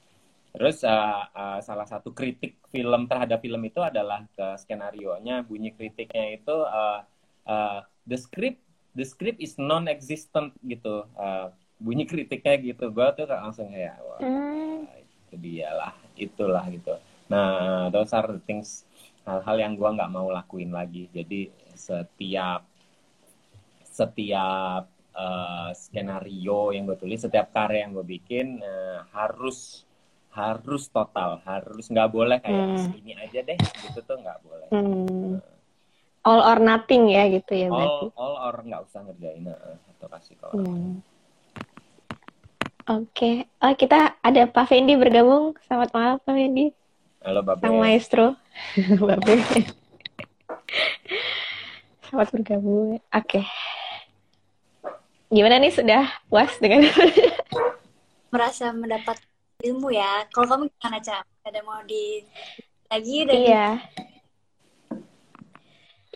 Terus uh, uh, salah satu kritik film terhadap film itu adalah ke skenario nya, bunyi kritiknya itu uh, uh, the script the script is non-existent gitu. Uh, bunyi kritiknya gitu, gue tuh langsung kayak wah mm. Dia lah, itulah gitu. Nah, those are the things hal-hal yang gue nggak mau lakuin lagi jadi setiap setiap uh, skenario yang gue tulis setiap karya yang gue bikin uh, harus harus total harus nggak boleh kayak hmm. ini aja deh gitu tuh nggak boleh hmm. uh, all or nothing ya gitu ya all all or nggak usah ngerjain uh, atau kasih ke hmm. Oke, okay. oh, kita ada Pak Fendi bergabung. Selamat malam Pak Fendi. Halo Babe. Sang maestro. Babe. Selamat bergabung. Oke. Okay. Gimana nih sudah puas dengan merasa mendapat ilmu ya. Kalau kamu gimana, Cak? Ada mau di lagi dari Iya.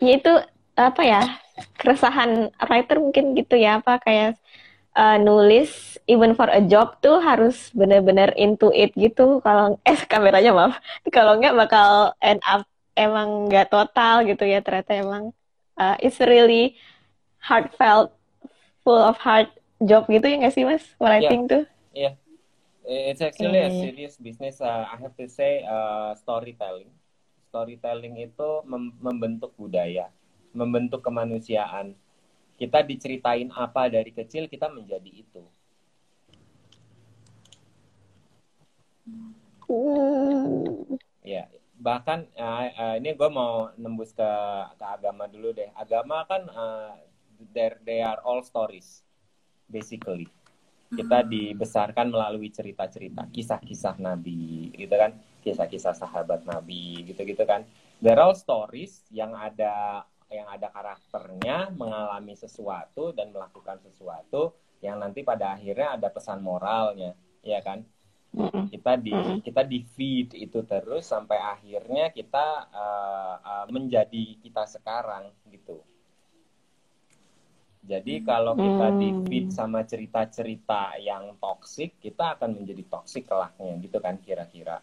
Ya itu apa ya? Keresahan writer mungkin gitu ya, apa kayak uh, nulis even for a job tuh harus bener-bener into it gitu. Kalau eh kameranya maaf. Kalau nggak bakal end up emang nggak total gitu ya. Ternyata emang uh, it's really heartfelt full of heart job gitu ya nggak sih mas? Writing yeah. tuh. Iya. Yeah. it's actually a serious business uh, I have to say uh, storytelling. Storytelling itu mem membentuk budaya membentuk kemanusiaan kita diceritain apa dari kecil kita menjadi itu. Uh. ya bahkan uh, uh, ini gue mau nembus ke ke agama dulu deh. Agama kan uh, there they are all stories basically. Kita hmm. dibesarkan melalui cerita-cerita kisah-kisah nabi gitu kan? Kisah-kisah sahabat nabi gitu-gitu kan? There are all stories yang ada yang ada karakternya mengalami sesuatu dan melakukan sesuatu yang nanti pada akhirnya ada pesan moralnya ya kan? Kita di kita di feed itu terus sampai akhirnya kita uh, uh, menjadi kita sekarang gitu. Jadi kalau kita di feed sama cerita-cerita yang toksik kita akan menjadi toksik kelaknya gitu kan kira-kira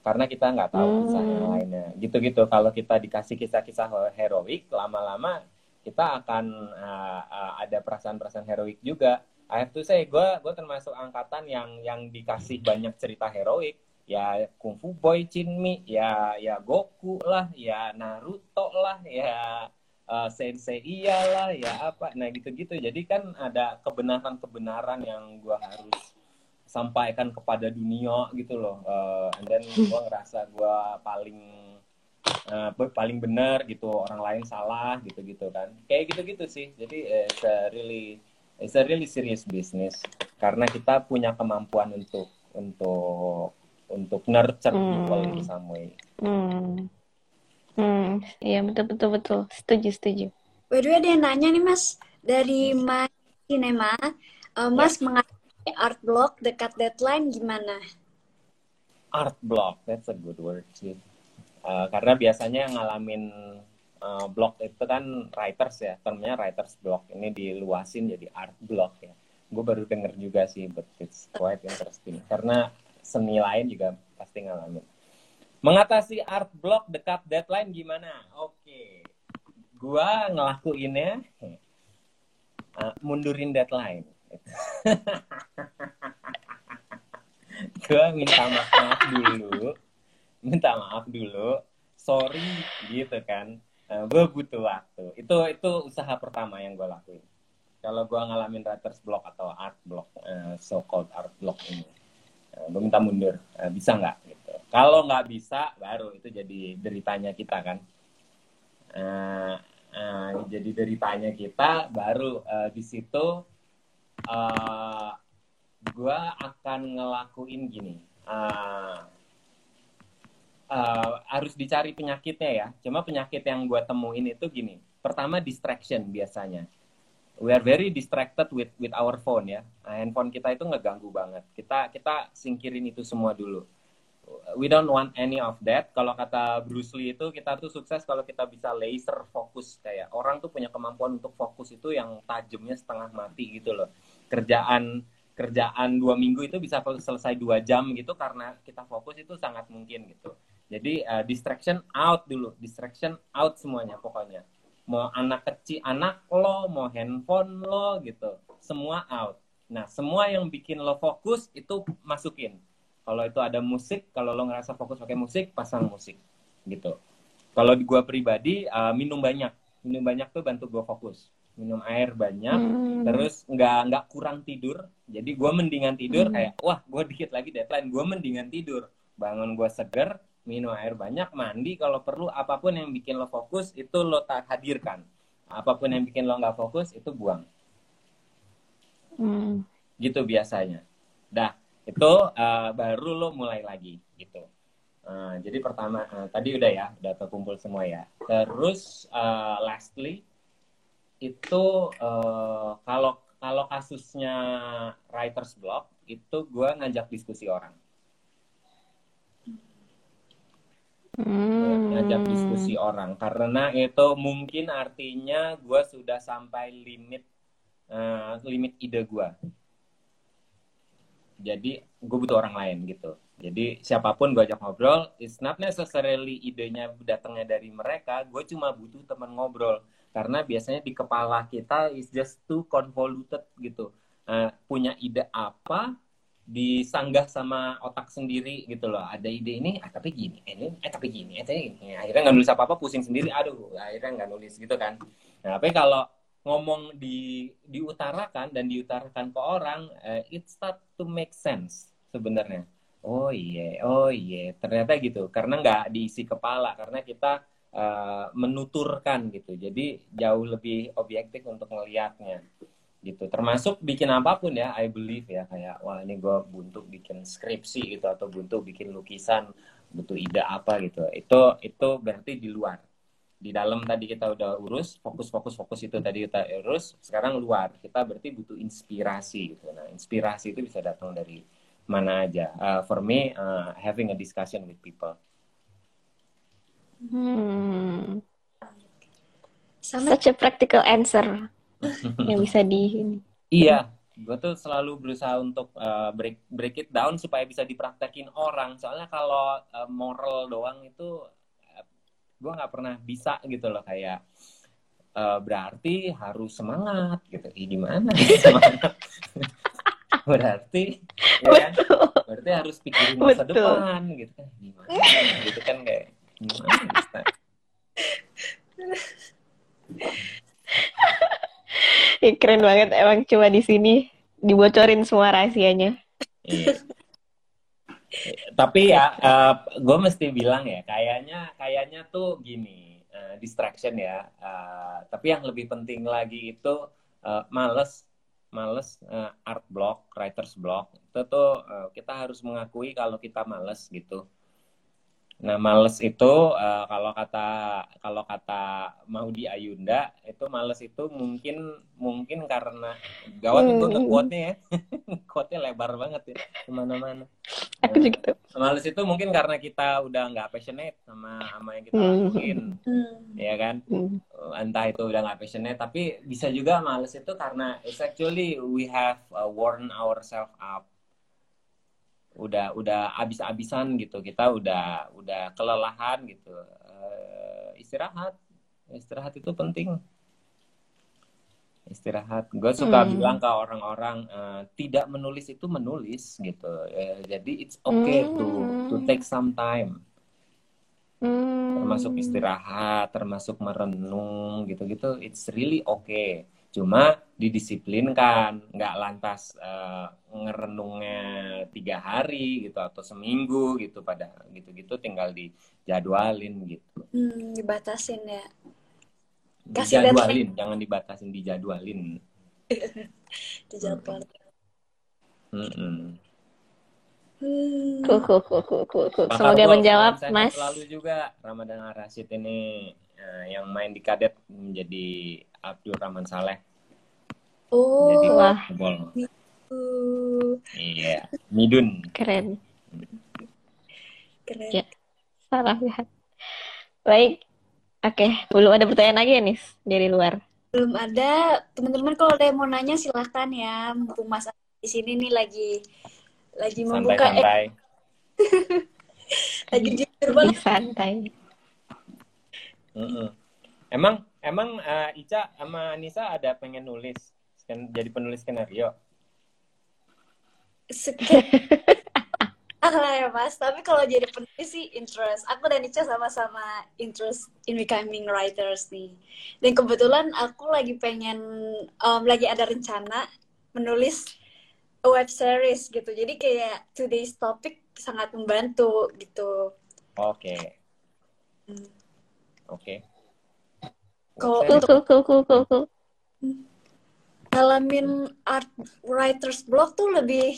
karena kita nggak tahu hmm. kisah yang lainnya. Gitu-gitu. Kalau kita dikasih kisah-kisah heroik lama-lama kita akan uh, uh, ada perasaan-perasaan heroik juga. I have to say gue gue termasuk angkatan yang yang dikasih banyak cerita heroik. Ya Kung Fu Boy Chinmi ya ya Goku lah ya Naruto lah ya uh, Sensei iyalah ya apa. Nah gitu-gitu. Jadi kan ada kebenaran-kebenaran yang gue harus sampaikan kepada dunia gitu loh uh, and then gue ngerasa gue paling uh, paling benar gitu orang lain salah gitu gitu kan kayak gitu gitu sih jadi it's a really it's a really serious business karena kita punya kemampuan untuk untuk untuk nurture hmm. people in some way. Hmm. Hmm, iya betul betul betul. Setuju setuju. By the way, ada yang nanya nih Mas dari Mas Cinema, uh, Mas yeah. Art block dekat deadline gimana? Art block, that's a good word sih. Uh, karena biasanya yang ngalamin uh, block itu kan writers ya, termnya writers block. Ini diluasin jadi art block ya. gue baru denger juga sih but it's quite interesting karena seni lain juga pasti ngalamin mengatasi art block dekat deadline gimana oke okay. gue ngelakuinnya uh, mundurin deadline gue minta maaf dulu. Minta maaf dulu. Sorry gitu kan. Uh, gue butuh waktu. Itu itu usaha pertama yang gue lakuin. Kalau gue ngalamin writer's block atau art block uh, so called art block ini uh, gue minta mundur. Bisa nggak? Gitu. Kalau nggak bisa baru itu jadi deritanya kita kan. Uh, uh, jadi deritanya kita baru uh, di situ uh, gue akan ngelakuin gini uh, uh, harus dicari penyakitnya ya. Cuma penyakit yang gue temuin itu gini. Pertama distraction biasanya. We are very distracted with with our phone ya. Nah, handphone kita itu ngeganggu banget. Kita kita singkirin itu semua dulu. We don't want any of that. Kalau kata Bruce Lee itu kita tuh sukses kalau kita bisa laser fokus kayak orang tuh punya kemampuan untuk fokus itu yang tajamnya setengah mati gitu loh. Kerjaan kerjaan dua minggu itu bisa selesai dua jam gitu karena kita fokus itu sangat mungkin gitu jadi uh, distraction out dulu, distraction out semuanya pokoknya. Mau anak kecil, anak lo, mau handphone lo gitu, semua out. Nah, semua yang bikin lo fokus itu masukin. Kalau itu ada musik, kalau lo ngerasa fokus pakai musik, pasang musik gitu. Kalau di gua pribadi uh, minum banyak, minum banyak tuh bantu gua fokus. Minum air banyak, hmm. terus nggak nggak kurang tidur. Jadi gua mendingan tidur hmm. kayak, wah gua dikit lagi deadline, gua mendingan tidur. Bangun gua seger, minum air banyak, mandi kalau perlu apa pun yang bikin lo fokus itu lo tak hadirkan. Apa pun yang bikin lo nggak fokus itu buang. Hmm. Gitu biasanya. Dah, itu uh, baru lo mulai lagi gitu. Uh, jadi pertama uh, tadi udah ya, udah terkumpul semua ya. Terus uh, lastly itu uh, kalau kalau kasusnya writer's block itu gue ngajak diskusi orang. hmm. ngajak diskusi orang karena itu mungkin artinya gue sudah sampai limit uh, limit ide gue jadi gue butuh orang lain gitu jadi siapa pun gue ajak ngobrol it's not necessarily idenya datangnya dari mereka gue cuma butuh teman ngobrol karena biasanya di kepala kita is just too convoluted gitu. Uh, punya ide apa disanggah sama otak sendiri gitu loh. Ada ide ini ah tapi gini eh, ini eh tapi gini eh tapi gini. Akhirnya nggak nulis apa apa pusing sendiri aduh akhirnya nggak nulis gitu kan. Nah tapi kalau ngomong di diutarakan dan diutarakan ke orang uh, it start to make sense sebenarnya. Oh iya yeah, oh iya yeah. ternyata gitu. Karena nggak diisi kepala karena kita uh, menuturkan gitu. Jadi jauh lebih objektif untuk melihatnya gitu. Termasuk bikin apa pun ya I believe ya kayak wah ini gue buntu bikin skripsi gitu atau buntu bikin lukisan butuh ide apa gitu. Itu itu berarti di luar. Di dalam tadi kita udah urus fokus fokus fokus itu tadi kita urus sekarang luar. Kita berarti butuh inspirasi gitu. Nah inspirasi itu bisa datang dari mana aja. Uh, for me uh, having a discussion with people hmm. such a practical answer yang bisa di iya gue tuh selalu berusaha untuk uh, break break it down supaya bisa dipraktekin orang. Soalnya kalau uh, moral doang itu uh, gue nggak pernah bisa gitu loh. Kayak uh, berarti harus semangat gitu. Ih, gimana semangat? Berarti ya kan? berarti harus pikirin masa Betul. depan gitu kan. Gimana gitu kan kayak ya, keren banget emang cuma di sini dibocorin semua rahasianya. Iya. Tapi ya, uh, eh, gue mesti bilang ya, kayaknya kayaknya tuh gini, uh, distraction ya. Uh, tapi yang lebih penting lagi itu uh, males, males uh, art block, writers block. Itu tuh uh, kita harus mengakui kalau kita males gitu Nah, males itu uh, kalau kata kalau kata Maudi Ayunda itu males itu mungkin mungkin karena gawat hmm. itu quote-nya ya. quote lebar banget ya ke mana-mana. aku juga tuh males itu mungkin karena kita udah nggak passionate sama sama yang kita Hmm. lakuin Hmm. ya kan Hmm. entah itu udah nggak passionate tapi bisa juga males itu karena it's actually we have uh, worn ourselves up udah udah abis-abisan gitu kita udah udah kelelahan gitu Eh, istirahat istirahat itu penting istirahat gue suka Hmm. bilang ke orang-orang eh, tidak menulis itu menulis gitu Eh, jadi it's okay to to Hmm. take some time Hmm. termasuk istirahat, termasuk merenung gitu-gitu, it's really okay. Cuma didisiplinkan, nggak lantas eh, ngerenungnya tiga hari gitu atau seminggu gitu pada gitu-gitu tinggal dijadwalin gitu. Hmm, dibatasin ya. Kasih Dijadwalin, jangan dibatasin, dijadwalin. Dijadwal. Mm-mm. Hmm. Cool, cool, cool, cool, cool, cool. Semoga menjawab, Mas. Selalu juga Ramadan Rashid ini eh, yang main di kadet menjadi Abdul Rahman Saleh. Oh, Jadi Wah. Iya, Midun. Keren. keren. Ya. Salah lihat. Baik. Oke, belum ada pertanyaan lagi ya, Nis, dari luar. Belum ada. Teman-teman kalau ada yang mau nanya silahkan ya. Mumpung Mas di sini nih lagi lagi membuka eh, Santai-santai. lagi jujur banget. Santai. Mm-mm. Emang emang eh, Ica sama Anissa ada pengen nulis sken- jadi penulis skenario. Sekian. Ah lah ya mas, tapi kalau jadi penulis sih interest. Aku dan Ica sama-sama interest in becoming writers nih. Dan kebetulan aku lagi pengen, um, lagi ada rencana menulis a web series gitu. Jadi kayak today's topic sangat membantu gitu. Oke. Hmm. Oke. Kalau Cool, cool, cool, cool, cool, cool. ngalamin art writers block tuh lebih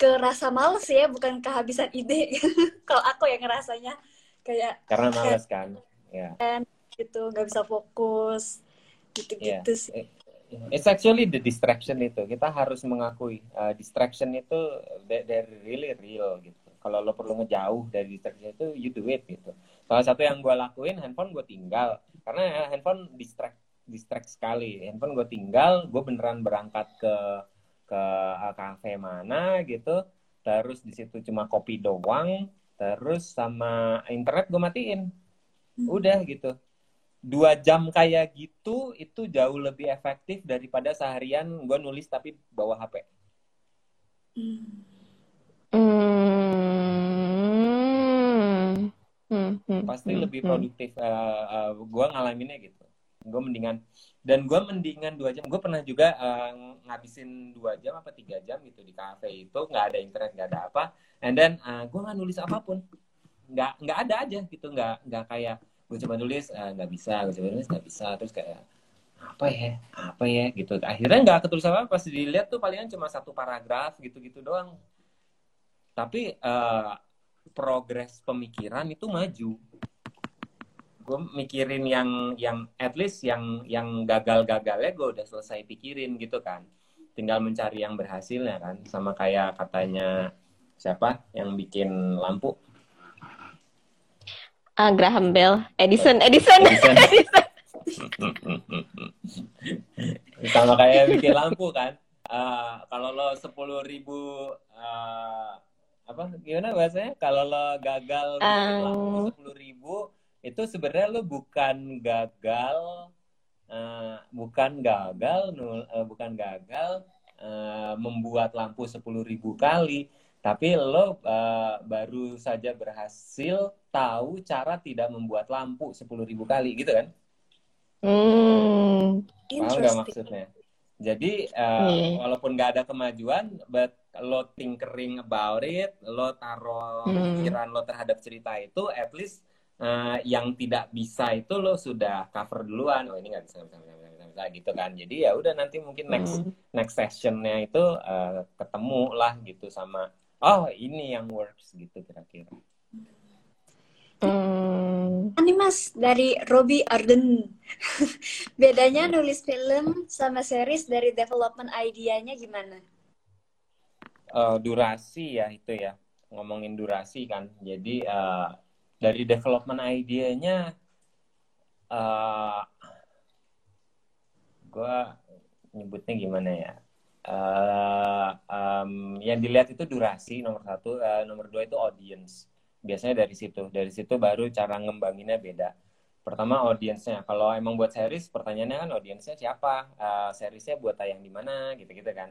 ke rasa males ya, bukan kehabisan ide. kalau aku yang ngerasanya kayak Karena males kan. Ya. gitu, nggak bisa fokus, gitu-gitu Iya. sih. It's actually the distraction itu. Kita harus mengakui uh, distraction itu they- they're really real gitu. Kalau lo perlu ngejauh dari distraction itu, you do it gitu. Salah satu yang gue lakuin, handphone gue tinggal. Karena handphone distract distract sekali. Handphone gue tinggal, gue beneran berangkat ke ke uh, kafe mana gitu. Terus di situ cuma kopi doang. Terus sama internet gue matiin. Udah gitu dua jam kayak gitu itu jauh lebih efektif daripada seharian gue nulis tapi bawa HP. Hmm. Hmm. Hmm, hmm, Pasti hmm, lebih hmm. produktif. gue ngalaminnya gitu. Gue mendingan dan gue mendingan dua jam. Gue pernah juga eh, ngabisin dua jam apa tiga jam gitu di kafe itu nggak ada internet nggak ada apa. And then gue nggak nulis apa pun. Nggak nggak ada aja gitu. Nggak nggak kayak gue coba nulis eh, nggak bisa. Gue coba nulis nggak bisa. Terus kayak apa ya apa ya gitu akhirnya nggak ketulis apa pas dilihat tuh palingan cuma satu paragraf gitu-gitu doang tapi eh, progres pemikiran itu maju. Gue mikirin yang yang at least yang yang gagal-gagalnya gue udah selesai pikirin gitu kan. Tinggal mencari yang berhasilnya kan. Sama kayak katanya siapa yang bikin lampu? Ah, Graham Bell, Edison, Edison, Edison. Edison. sama kayak bikin lampu kan. Eh, kalau lo sepuluh ribu eh, apa gimana bahasanya kalau lo gagal lampu Um. sepuluh ribu itu sebenarnya lo bukan gagal eh, bukan gagal nul- eh, bukan gagal eh, membuat lampu sepuluh ribu kali tapi lo eh, baru saja berhasil tahu cara tidak membuat lampu sepuluh ribu kali gitu kan Hmm. Interesting. maksudnya? Jadi uh, Iya. walaupun nggak ada kemajuan, but lo tinkering about it, lo taruh Hmm. pikiran lo terhadap cerita itu, at least uh, yang tidak bisa itu lo sudah cover duluan. Oh ini nggak bisa, bisa, bisa, nggak bisa, gitu kan. Jadi ya udah nanti mungkin next Hmm. next sessionnya itu uh, ketemu lah gitu sama oh ini yang works gitu kira-kira. Hmm. Ini mas dari Robbie Arden. Bedanya nulis film sama series dari development idenya gimana? Eh, durasi ya itu ya. ngomongin durasi kan. Jadi uh, dari development idenya uh, gue nyebutnya gimana ya? Uh, um, yang dilihat itu durasi nomor satu, uh, nomor dua itu audience. Biasanya dari situ, dari situ baru cara ngembanginnya beda. Pertama audiensnya, kalau emang buat series, pertanyaannya kan audiensnya siapa, uh, seriesnya buat tayang di mana, gitu-gitu kan.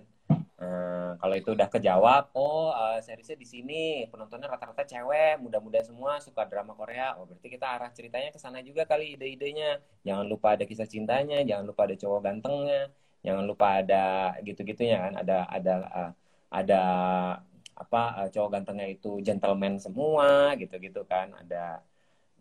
Uh, kalau itu udah kejawab, oh uh, seriesnya di sini, penontonnya rata-rata cewek, muda-muda semua, suka drama Korea. Oh berarti kita arah ceritanya ke sana juga kali ide-idenya. Jangan lupa ada kisah cintanya, jangan lupa ada cowok gantengnya, jangan lupa ada gitu-gitunya kan, ada ada uh, ada apa uh, cowok gantengnya itu gentleman semua, gitu-gitu kan, ada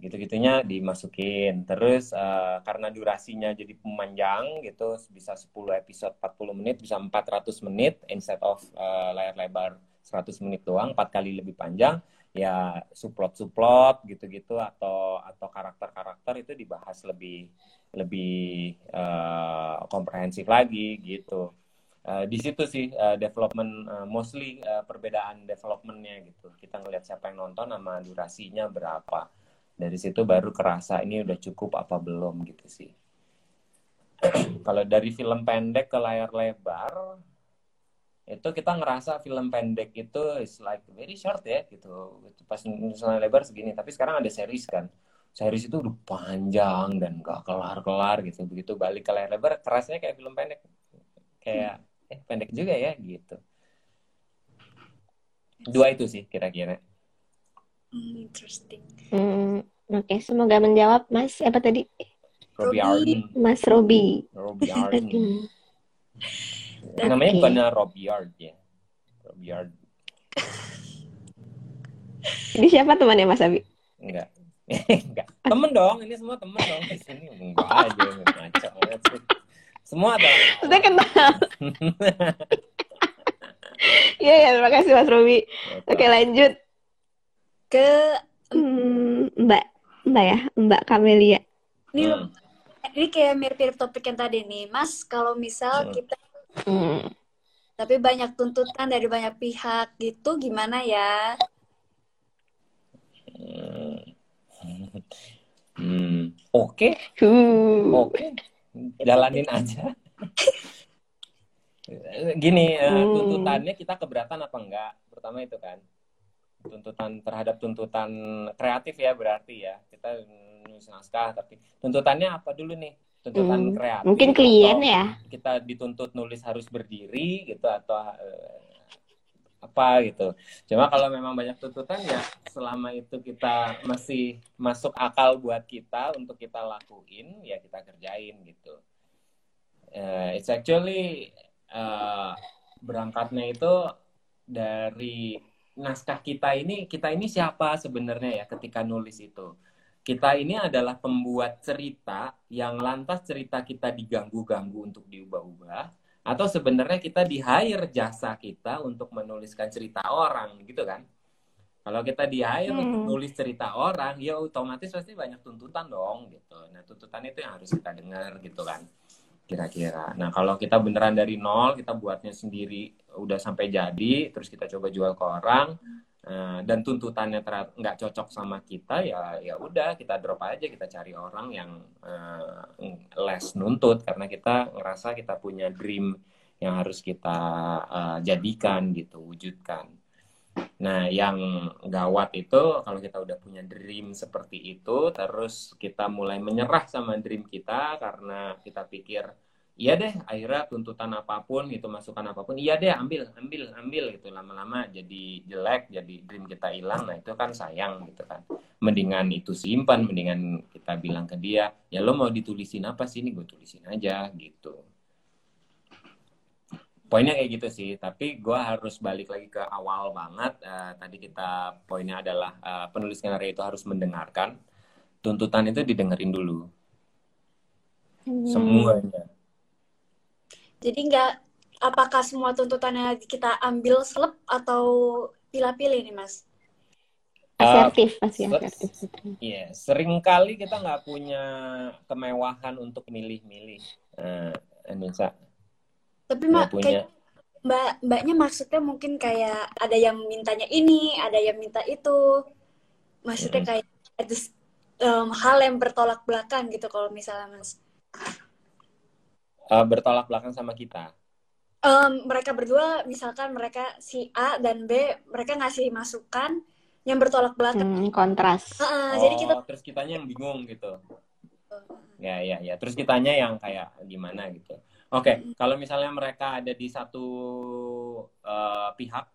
gitu-gitunya dimasukin. Terus uh, karena durasinya jadi pemanjang gitu, bisa 10 episode 40 menit, bisa 400 menit instead of uh, layar lebar 100 menit doang, 4 kali lebih panjang, ya suplot-suplot gitu-gitu atau atau karakter-karakter itu dibahas lebih lebih uh, komprehensif lagi gitu. Uh, di situ sih uh, development uh, mostly uh, perbedaan developmentnya gitu. Kita ngelihat siapa yang nonton sama durasinya berapa. Dari situ baru kerasa ini udah cukup apa belum gitu sih. Kalau dari film pendek ke layar lebar itu kita ngerasa film pendek itu is like very short ya gitu. Pas misalnya lebar segini. Tapi sekarang ada series kan. Series itu udah panjang dan gak kelar-kelar gitu. Begitu balik ke layar lebar kerasnya kayak film pendek. Kayak eh pendek juga ya gitu dua itu sih kira-kira Hmm, interesting. Hmm, Oke, okay. semoga menjawab Mas apa tadi? Robi Arden. Mas Robi. Robi Arden. Namanya bukan Robi Ard ya. Robi Ard. Ini siapa temannya Mas Abi? Enggak. Enggak. Temen dong, ini semua temen dong. Di sini enggak aja ngaco Semua ada. Sudah kenal. Iya, ya, terima kasih Mas Robi. Oke, lanjut ke hmm, Mbak Mbak ya Mbak Kamelia ini hmm. ini kayak mirip-mirip topik yang tadi nih Mas kalau misal hmm. kita hmm. tapi banyak tuntutan dari banyak pihak gitu gimana ya hmm. hmm. oke okay. oke okay. Jalanin aja. Gini eh, hmm. tuntutannya kita keberatan apa enggak? Pertama itu kan tuntutan terhadap tuntutan kreatif ya berarti ya. Kita nulis naskah tapi tuntutannya apa dulu nih? Tuntutan hmm, kreatif mungkin klien ya. kita dituntut nulis harus berdiri gitu atau uh, apa gitu. Cuma kalau memang banyak tuntutan ya selama itu kita masih masuk akal buat kita untuk kita lakuin ya kita kerjain gitu. Uh, it's actually uh, berangkatnya itu dari naskah kita ini kita ini siapa sebenarnya ya ketika nulis itu? Kita ini adalah pembuat cerita yang lantas cerita kita diganggu-ganggu untuk diubah-ubah atau sebenarnya kita di hire jasa kita untuk menuliskan cerita orang gitu kan kalau kita di hire hmm. untuk nulis cerita orang ya otomatis pasti banyak tuntutan dong gitu nah tuntutan itu yang harus kita dengar gitu kan kira-kira. Nah kalau kita beneran dari nol, kita buatnya sendiri, udah sampai jadi, terus kita coba jual ke orang, uh, dan tuntutannya nggak cocok sama kita, ya ya udah kita drop aja, kita cari orang yang uh, less nuntut, karena kita ngerasa kita punya dream yang harus kita uh, jadikan gitu, wujudkan. Nah, yang gawat itu kalau kita udah punya dream seperti itu, terus kita mulai menyerah sama dream kita karena kita pikir, iya deh, akhirnya tuntutan apa pun gitu, masukan apa pun, iya deh, ambil, ambil, ambil gitu. Lama-lama jadi jelek, jadi dream kita hilang, nah itu kan sayang gitu kan. Mendingan itu simpan, mendingan kita bilang ke dia, ya lo mau ditulisin apa sih, ini gue tulisin aja gitu poinnya kayak gitu sih tapi gue harus balik lagi ke awal banget uh, tadi kita poinnya adalah uh, penulis skenario itu harus mendengarkan tuntutan itu didengerin dulu hmm. semuanya jadi nggak apakah semua tuntutannya kita ambil selep atau pilih-pilih nih mas? Asertif uh, masih asertif iya yeah, sering kali kita nggak punya kemewahan untuk milih-milih. Uh, Anissa. Tapi mak punya. kayak mbak mbaknya maksudnya mungkin kayak ada yang mintanya ini ada yang minta itu. Maksudnya kayak itu um, hal yang bertolak belakang gitu kalau misalnya mas uh, bertolak belakang sama kita? Um, mereka berdua misalkan mereka si A dan B mereka ngasih masukan yang bertolak belakang. Hmm, kontras. Uh, oh, jadi kita terus kitanya yang bingung gitu. Ya ya ya. Terus kitanya yang kayak gimana gitu. Oke, okay. kalau misalnya mereka ada di satu uh, pihak,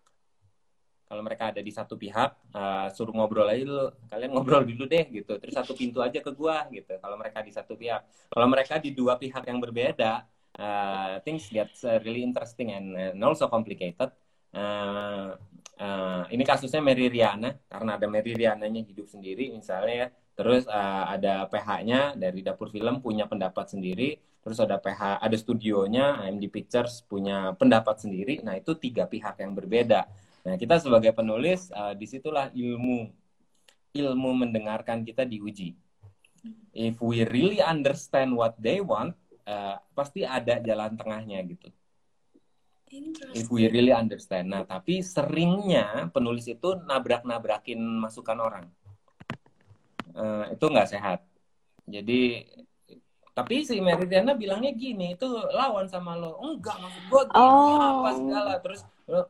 kalau mereka ada di satu pihak, uh, suruh ngobrol aja dulu. Kalian ngobrol dulu deh gitu. Terus satu pintu aja ke gua gitu. Kalau mereka di satu pihak, kalau mereka di dua pihak yang berbeda, uh, things get really interesting and, and also complicated. Uh, uh, ini kasusnya Mary Riana karena ada Mary Riananya hidup sendiri misalnya ya. Terus uh, ada PH-nya dari dapur film punya pendapat sendiri terus ada PH, ada studionya, AMD Pictures punya pendapat sendiri. Nah, itu tiga pihak yang berbeda. Nah, kita sebagai penulis, uh, di situlah ilmu ilmu mendengarkan kita diuji. If we really understand what they want, uh, pasti ada jalan tengahnya gitu. If we really understand. Nah, tapi seringnya penulis itu nabrak-nabrakin masukan orang. Uh, itu nggak sehat. Jadi tapi si Meridiana bilangnya gini itu lawan sama lo. Enggak maksud gue gini oh. apa segala. Terus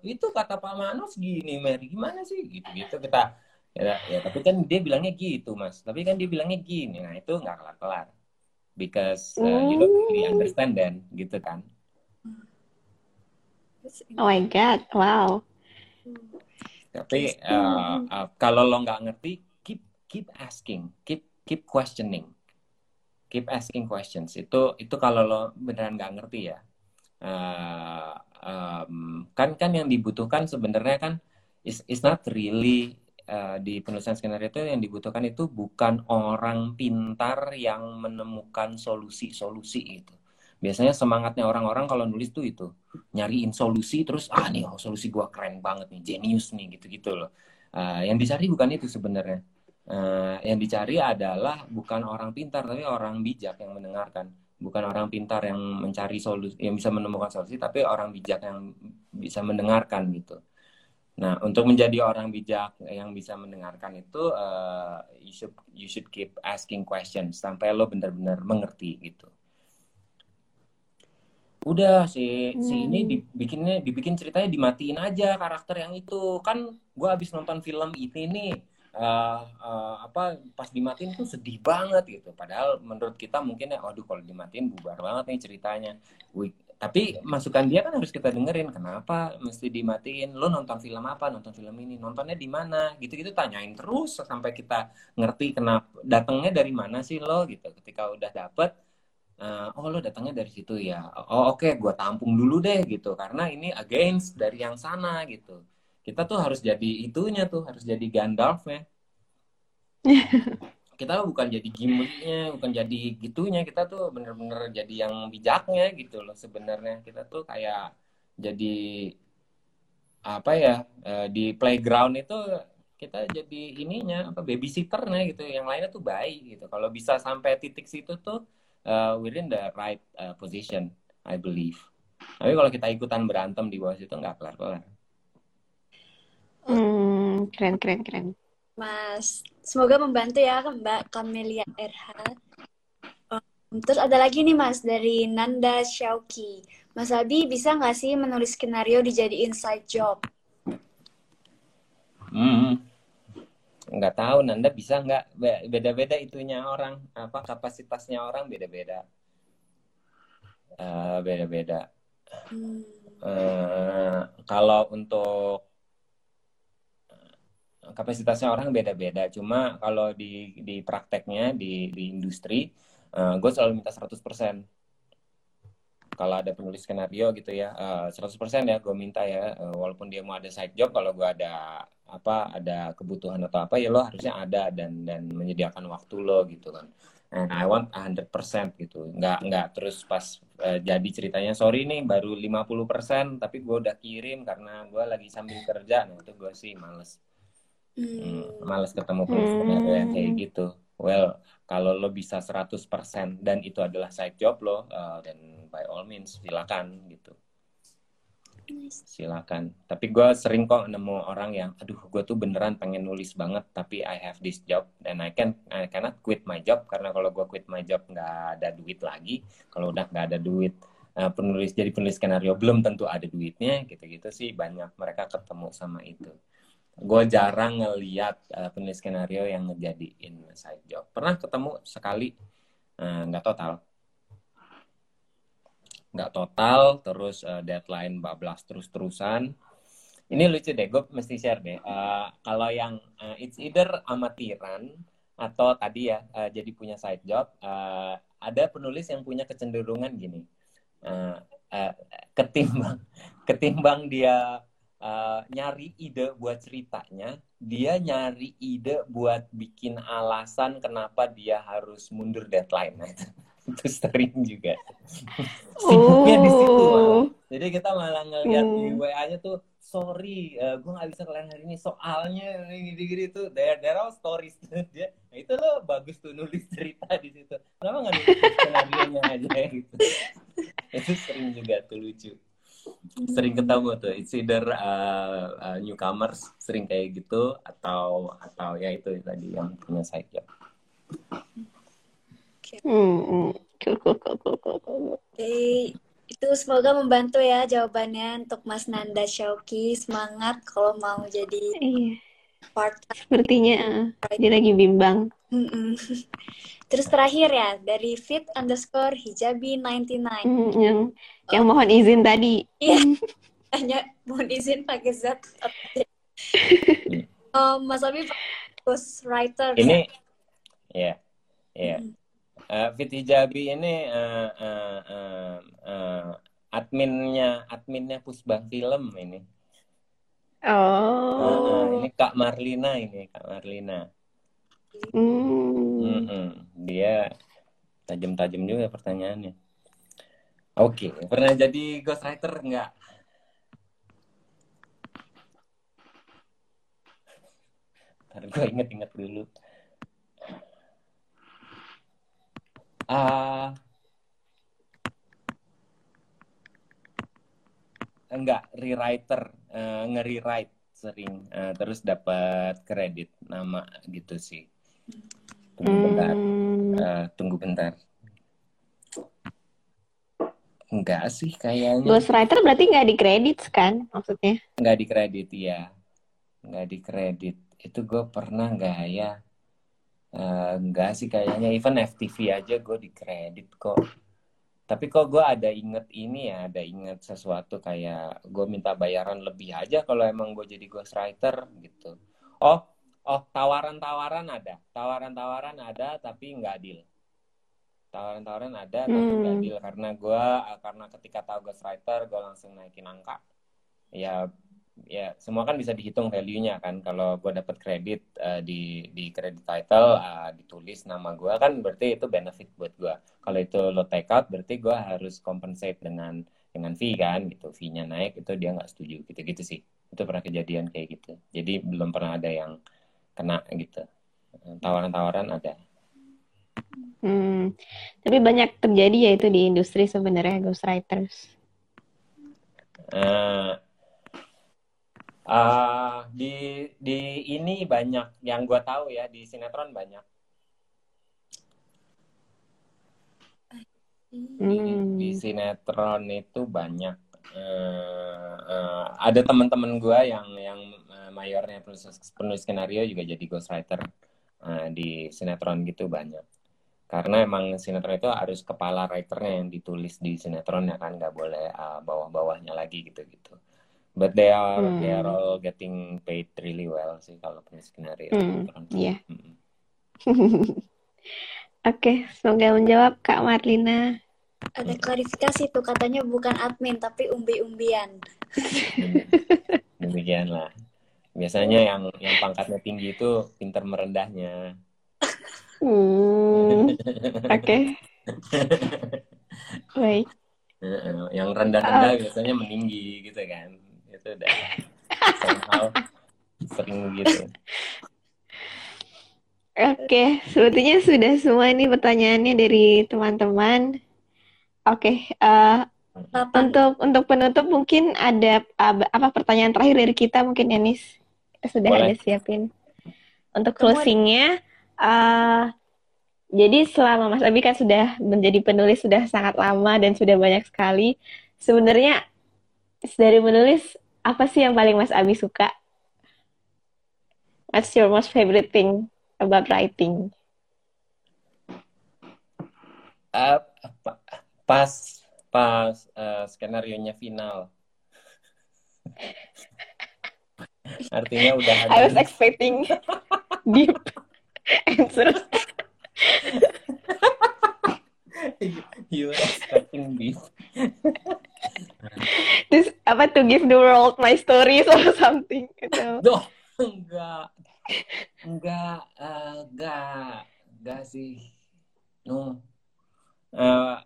itu kata Pak Manus gini Mary gimana sih? Gitu gitu kita ya, ya tapi kan dia bilangnya gitu mas. Tapi kan dia bilangnya gini. Nah itu nggak kelar kelar because uh, you don't really hmm. understand then gitu kan. Oh my god wow. Tapi uh, uh, kalau lo nggak ngerti keep keep asking. Keep keep questioning keep asking questions. Itu itu kalau lo beneran nggak ngerti ya. Uh, um, kan kan yang dibutuhkan sebenarnya kan is is not really uh, di penulisan skenario itu yang dibutuhkan itu bukan orang pintar yang menemukan solusi-solusi itu. Biasanya semangatnya orang-orang kalau nulis tuh itu nyariin solusi terus ah nih oh, solusi gua keren banget nih genius nih gitu-gitu loh. Uh, yang dicari bukan itu sebenarnya Uh, yang dicari adalah bukan orang pintar tapi orang bijak yang mendengarkan. Bukan orang pintar yang mencari solusi yang bisa menemukan solusi tapi orang bijak yang bisa mendengarkan gitu. Nah untuk menjadi orang bijak yang bisa mendengarkan itu uh, you should you should keep asking questions sampai lo benar-benar mengerti gitu. Udah si si ini hmm. dibikinnya dibikin ceritanya dimatiin aja karakter yang itu. Kan gue habis nonton film ini nih uh, uh, apa pas dimatiin tuh sedih banget gitu. Padahal menurut kita mungkin ya, waduh kalau dimatiin bubar banget nih ceritanya. Wih, tapi masukan dia kan harus kita dengerin. Kenapa mesti dimatiin? Lo nonton film apa? Nonton film ini? Nontonnya di mana? Gitu-gitu tanyain terus sampai kita ngerti kenapa datangnya dari mana sih lo gitu. Ketika udah dapet uh, oh lo datangnya dari situ ya oh oke okay, gue tampung dulu deh gitu karena ini against dari yang sana gitu kita tuh harus jadi itunya tuh harus jadi Gandalf ya kita bukan jadi gimmicknya bukan jadi gitunya. Kita tuh bener-bener jadi yang bijaknya gitu loh sebenarnya. Kita tuh kayak jadi apa ya eh, di playground itu kita jadi ininya apa babysitternya gitu. Yang lainnya tuh baik gitu. Kalau bisa sampai titik situ tuh uh, within the right uh, position I believe. Tapi kalau kita ikutan berantem di bawah situ nggak kelar kelar Hmm, keren, keren, keren. Mas, semoga membantu ya Mbak Kamelia RH. Um, terus ada lagi nih Mas dari Nanda Syauki. Mas Abi bisa nggak sih menulis skenario dijadiin side job? Hmm, nggak tahu Nanda bisa nggak beda-beda itunya orang apa kapasitasnya orang beda-beda uh, beda-beda. Hmm. Uh, kalau untuk kapasitasnya orang beda-beda. Cuma kalau di di prakteknya di di industri, uh, gue selalu minta 100%. Kalau ada penulis skenario gitu ya, uh, eh, 100% ya gue minta ya, uh, walaupun dia mau ada side job, kalau gue ada apa ada kebutuhan atau apa ya lo harusnya ada dan dan menyediakan waktu lo gitu kan. And I want 100% gitu. Nggak nggak terus pas uh, jadi ceritanya sorry nih baru 50% tapi gue udah kirim karena gue lagi sambil kerja. Nah itu gue sih males. Hmm. Males ketemu penulis hmm. yang kayak gitu. Well, kalau lo bisa 100% dan itu adalah side job lo, uh, dan by all means silakan gitu. silakan tapi gue sering kok nemu orang yang aduh gue tuh beneran pengen nulis banget tapi I have this job dan I can I cannot quit my job karena kalau gue quit my job nggak ada duit lagi kalau udah nggak ada duit uh, penulis jadi penulis skenario belum tentu ada duitnya gitu-gitu sih banyak mereka ketemu sama itu gue jarang ngeliat uh, penulis skenario yang ngejadiin side job. Pernah ketemu sekali eh, nggak uh, total. Nggak total terus uh, deadline bablas terus-terusan. Ini lucu deh gue mesti share deh. Uh, kalau yang uh, it's either amatiran atau tadi ya uh, jadi punya side job uh, ada penulis yang punya kecenderungan gini. Uh, uh, ketimbang ketimbang dia uh, nyari ide buat ceritanya dia nyari ide buat bikin alasan kenapa dia harus mundur deadline itu sering juga sibuknya oh. di situ malah. Oh. jadi kita malah ngeliat hmm. di wa nya tuh sorry uh, eh, gue nggak bisa kalian hari ini soalnya gini-gini tuh there there are stories dia nah, itu lo bagus tuh nulis cerita di situ kenapa nggak nulis skenario aja gitu itu sering juga tuh lucu sering ketemu tuh it's either uh, uh, newcomers sering kayak gitu atau atau ya itu tadi yang punya side job. Hmm, Oke, itu semoga membantu ya jawabannya untuk Mas Nanda Syauki. Semangat kalau mau jadi iya. part Sepertinya uh, dia lagi bimbang. Terus terakhir ya dari fit underscore hijabi 99. Mm, yang oh. yang mohon izin tadi. Iya. Hanya mohon izin pakai Z. um, Mas Abi writer. Ini, ya, ya. Uh, Fit Hijabi ini uh, uh, uh, uh, adminnya adminnya Pusbah Film ini. Oh. Uh, uh, ini Kak Marlina ini Kak Marlina. Mm. Mm -mm. Dia tajam-tajam juga pertanyaannya. Oke, okay. pernah jadi ghostwriter enggak? Ntar gue inget-inget dulu. Uh, enggak, rewriter, uh, nge-rewrite sering, uh, terus dapat kredit nama gitu sih. Tunggu bentar, uh, tunggu bentar. Enggak sih kayaknya. Ghostwriter berarti nggak dikredit kan maksudnya? Nggak dikredit ya, nggak dikredit. Itu gue pernah nggak ya? Uh, enggak sih kayaknya even FTV aja gue di kredit kok tapi kok gue ada inget ini ya ada inget sesuatu kayak gue minta bayaran lebih aja kalau emang gue jadi ghostwriter gitu oh oh tawaran-tawaran ada. Tawaran-tawaran ada tapi nggak deal. Tawaran-tawaran ada hmm. tapi nggak deal. Karena gue karena ketika tahu ghostwriter gue langsung naikin angka. Ya ya semua kan bisa dihitung value-nya kan. Kalau gue dapat kredit uh, di di kredit title uh, ditulis nama gue kan berarti itu benefit buat gue kalau itu lo take out berarti gue harus compensate dengan dengan fee kan gitu. Fee-nya naik itu dia nggak setuju. Gitu gitu sih. Itu pernah kejadian kayak gitu. Jadi belum pernah ada yang kena gitu tawaran-tawaran ada hmm, tapi banyak terjadi ya itu di industri sebenarnya ghostwriters uh, Uh, di di ini banyak yang gue tahu ya di sinetron banyak. Di, di hmm. sinetron itu banyak. Uh, uh, ada teman-teman gue yang yang uh, mayornya penulis, penulis skenario juga jadi ghostwriter uh, di sinetron gitu banyak. Karena emang sinetron itu harus kepala writernya yang ditulis di sinetron ya kan nggak boleh uh, bawah-bawahnya lagi gitu-gitu but they are hmm. they are all getting paid really well sih kalau punya skenario. Hmm. Iya. Hmm. Oke, okay, semoga menjawab Kak Marlina. Ada klarifikasi tuh katanya bukan admin tapi umbi-umbian. Demikian lah. Biasanya yang yang pangkatnya tinggi itu pinter merendahnya. Hmm. Oke. Okay. Baik. Yang rendah-rendah uh. biasanya meninggi gitu kan itu udah somehow sering gitu Oke, sepertinya sudah semua ini pertanyaannya dari teman-teman. Oke, uh, Delapan. Untuk untuk penutup mungkin ada ab- apa pertanyaan terakhir dari kita mungkin Yanis kita sudah Boleh. ada siapin. Untuk closingnya, eh, jadi selama Mas Abi kan sudah menjadi penulis sudah sangat lama dan sudah banyak sekali. Sebenarnya dari menulis apa sih yang paling Mas Abi suka? What's your most favorite thing about writing? Eh, pa- pas pas eh, skenario nya final. Artinya udah ada I was expecting deep answers. you were expecting this. This apa to give the world my stories or something gitu. Duh, enggak. Enggak, eh, enggak. Enggak sih. No. Eh,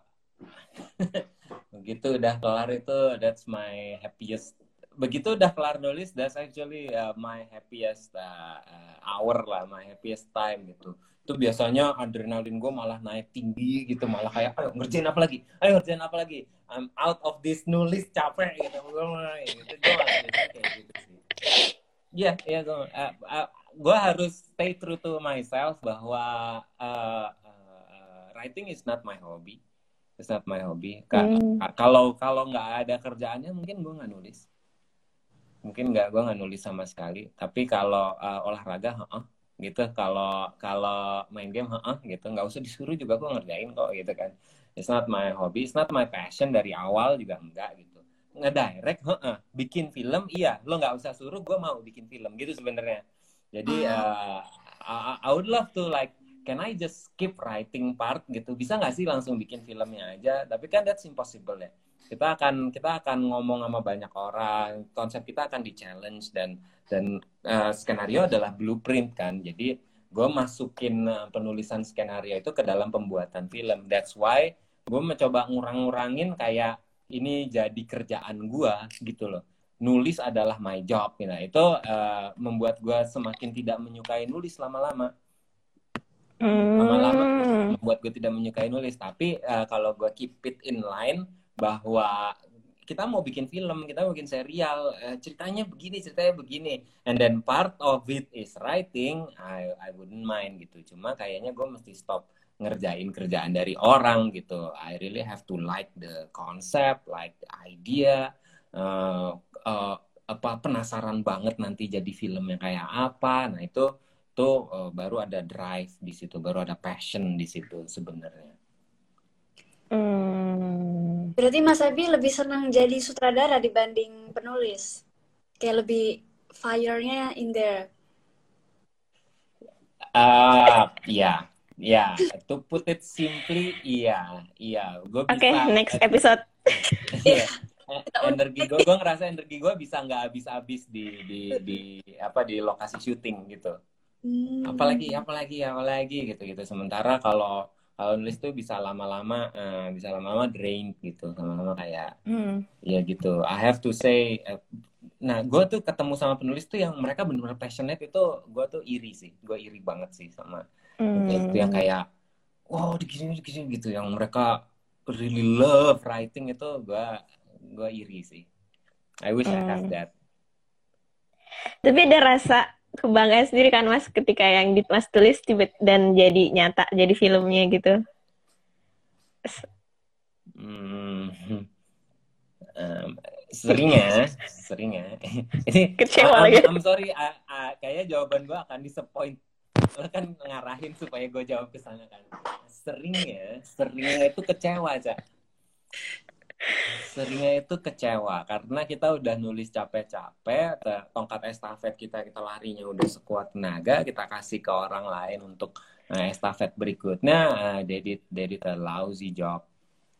begitu udah kelar itu, that's my happiest. Begitu udah kelar nulis, that's actually uh, my happiest uh, uh, hour lah, my happiest time gitu. Itu biasanya adrenalin gue malah naik tinggi gitu, malah kayak ayo ngerjain apa lagi, ayo ngerjain apa lagi. I'm out of this nulis capek gitu. Gue gitu, gue biasanya kayak gitu sih. Iya, iya gue. gue harus stay true to myself bahwa uh, uh, writing is not my hobby. It's not my hobby. Hmm. ka- Kalau kalau nggak ada kerjaannya mungkin gue nggak nulis. Mungkin nggak gue nggak nulis sama sekali. Tapi kalau uh, olahraga, heeh, gitu. Kalau kalau main game, heeh, gitu. Nggak usah disuruh juga gue ngerjain kok, gitu kan. It's not my hobby, it's not my passion dari awal juga enggak gitu. Ngedirect, heeh. Bikin film, iya. Lo nggak usah suruh, gue mau bikin film gitu sebenarnya. Jadi uh, I, I would love to like can I just skip writing part gitu? Bisa nggak sih langsung bikin filmnya aja? Tapi kan that's impossible ya. Kita akan kita akan ngomong sama banyak orang. Konsep kita akan di challenge dan dan uh, skenario adalah blueprint kan. Jadi gue masukin uh, penulisan skenario itu ke dalam pembuatan film. That's why gue mencoba ngurang-ngurangin kayak ini jadi kerjaan gue gitu loh. Nulis adalah my job. Gitu. itu uh, membuat gue semakin tidak menyukai nulis lama-lama lama-lama Hmm. membuat gue tidak menyukai nulis. Tapi eh, kalau gue keep it in line bahwa kita mau bikin film kita mau bikin serial eh, ceritanya begini ceritanya begini. And then part of it is writing I I wouldn't mind gitu. Cuma kayaknya gue mesti stop ngerjain kerjaan dari orang gitu. I really have to like the concept like the idea eh, eh, apa penasaran banget nanti jadi filmnya kayak apa. Nah itu tuh eh, baru ada drive di situ baru ada passion di situ sebenarnya Hmm. Berarti Mas Abi lebih senang jadi sutradara dibanding penulis. Kayak lebih fire-nya in there. ah iya iya to put it simply iya iya gue bisa Oke, next episode. Iya. Eh, energi gue gue ngerasa energi gue bisa nggak habis-habis di di di apa di lokasi syuting gitu Hmm. apalagi apalagi apalagi gitu gitu sementara kalau kalau nulis tuh bisa lama-lama eh, bisa lama-lama drain gitu lama-lama kayak Hmm. ya gitu I have to say eh, nah gue tuh ketemu sama penulis tuh yang mereka benar-benar passionate itu gue tuh iri sih gue iri banget sih sama itu yang Hmm. kayak wow digini digini gitu yang mereka really love writing itu gue gue iri sih I wish I have Hmm. that Tapi ada rasa kebanggaan sendiri kan Mas ketika yang di Mas tulis tiba dan jadi nyata, jadi filmnya gitu. Hmm. Em, sering ya, sering ya. Ini Kecewa I'm, lagi. I'm sorry, I- I- kayaknya jawaban gue akan disappoint. Lo kan ngarahin supaya gue jawab ke sana kan. Sering ya, seringnya itu kecewa, Cak. Seringnya itu kecewa karena kita udah nulis capek-capek, tongkat estafet kita kita larinya udah sekuat tenaga, kita kasih ke orang lain untuk eh, estafet berikutnya, they did a lousy job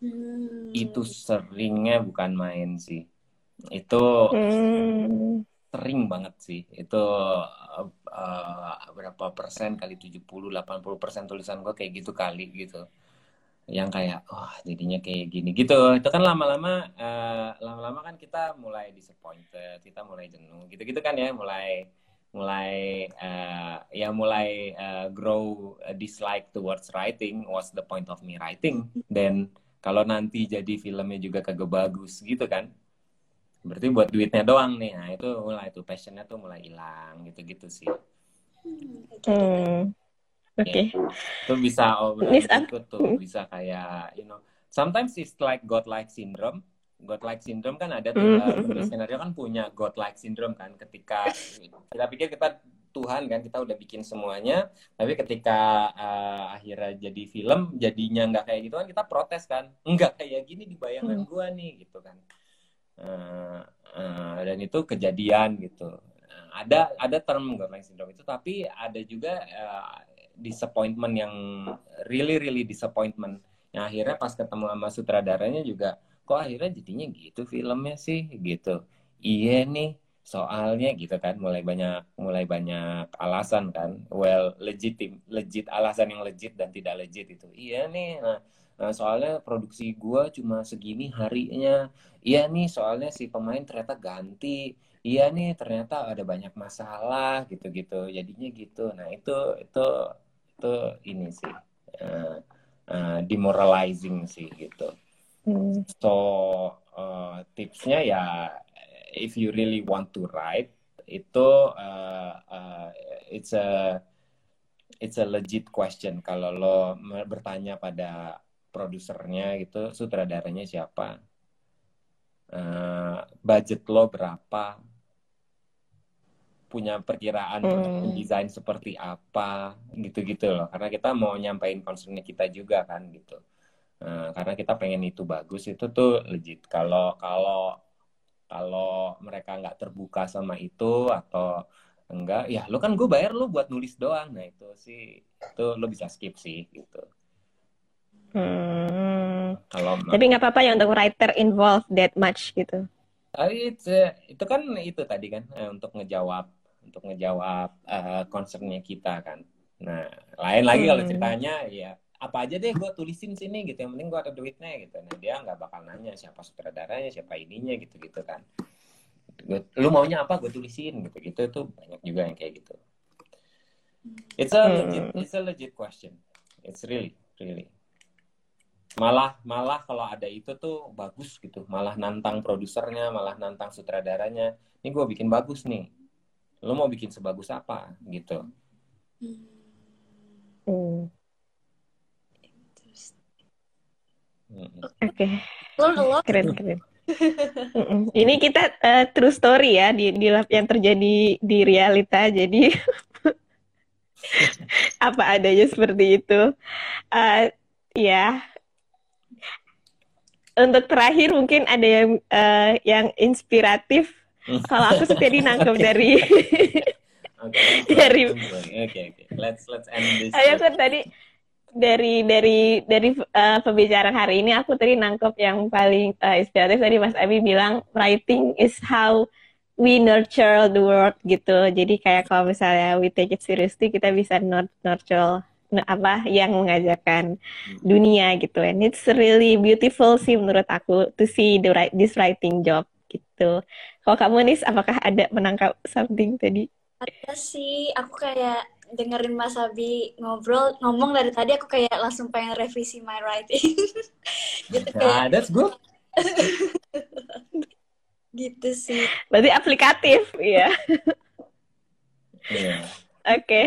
Hmm. itu seringnya bukan main sih itu Hmm. sering banget sih itu uh, uh, berapa persen kali 70 80 persen tulisan gue kayak gitu kali gitu yang kayak wah jadinya kayak gini. Gitu. Itu kan lama-lama uh, lama-lama kan kita mulai disappointed kita mulai jenuh gitu-gitu kan ya. Mulai mulai uh, ya mulai uh, grow dislike towards writing what's the point of me writing? Then kalau nanti jadi filmnya juga kagak bagus gitu kan. Berarti buat duitnya doang nih. Nah itu mulai itu passionnya tuh mulai hilang gitu-gitu sih. Hmm. Oke. okay. itu bisa oh Nis, itu tuh bisa kayak you know sometimes it's like godlike syndrome godlike syndrome kan ada tuh Mm, uh, mm, penulis mm. skenario kan punya godlike syndrome kan ketika kita pikir kita Tuhan kan kita udah bikin semuanya tapi ketika uh, akhirnya jadi film jadinya nggak kayak gitu kan kita protes kan nggak kayak gini di bayangan Hmm. gua nih gitu kan Uh, uh, dan itu kejadian gitu ada ada term godlike syndrome itu tapi ada juga uh, disappointment yang really really disappointment. Yang akhirnya pas ketemu sama sutradaranya juga kok akhirnya jadinya gitu filmnya sih? Gitu. Iya nih soalnya gitu kan mulai banyak mulai banyak alasan kan. Well legit legit alasan yang legit dan tidak legit itu. Iya nih nah, nah, soalnya produksi gua cuma segini harinya. Iya nih soalnya si pemain ternyata ganti. Iya nih ternyata ada banyak masalah gitu-gitu. Jadinya gitu. Nah itu itu itu ini sih uh, uh, demoralizing sih gitu Hmm. so uh, tipsnya ya if you really want to write itu uh, uh, it's a it's a legit question kalau lo bertanya pada produsernya gitu sutradaranya siapa Uh, budget lo berapa punya perkiraan Hmm. untuk mendesain seperti apa gitu-gitu loh karena kita mau nyampein concernnya kita juga kan gitu Nah, karena kita pengen itu bagus itu tuh legit kalau kalau kalau mereka nggak terbuka sama itu atau enggak ya lo kan gue bayar lo buat nulis doang nah itu sih itu lo bisa skip sih gitu Hmm. kalau Tapi nggak apa-apa ya untuk writer involved that much gitu. Ah, it's, eh, itu kan itu tadi kan eh, untuk ngejawab untuk ngejawab eh, concernnya kita kan. Nah, lain lagi kalau Hmm. ceritanya ya apa aja deh gue tulisin sini gitu. Yang penting gue ada duitnya gitu. Nah dia nggak bakal nanya siapa sutradaranya, siapa ininya gitu gitu kan. Gua- Lu maunya apa gue tulisin gitu gitu itu banyak juga yang kayak gitu. It's a Hmm. legit, it's a legit question. It's really really malah malah kalau ada itu tuh bagus gitu malah nantang produsernya malah nantang sutradaranya ini gue bikin bagus nih lo mau bikin sebagus apa gitu Hmm. Mm-mm. Oke, Lo lo keren keren. Mm-mm. Ini kita eh, true story ya di di lab yang terjadi di realita. Jadi apa adanya seperti itu. Eh, ya. Untuk terakhir mungkin ada yang eh, yang inspiratif. Kalau aku sih tadi nangkep dari Oke, Dari- oke oke let's let's end this Ayo kan tadi dari dari dari eh, pembicaraan hari ini aku tadi nangkep yang paling eh, inspiratif tadi Mas Abi bilang writing is how we nurture the world gitu. Jadi kayak kalau misalnya we take it seriously kita bisa nur- nurture apa yang mengajarkan dunia gitu. And it's really beautiful sih menurut aku to see the this writing job gitu. Kalau kamu Nis, apakah ada menangkap something tadi? ada sih aku kayak dengerin Mas Abi ngobrol ngomong dari tadi aku kayak langsung pengen revisi my writing gitu kayak nah that's good gitu sih Berarti aplikatif, iya. Iya, Oke.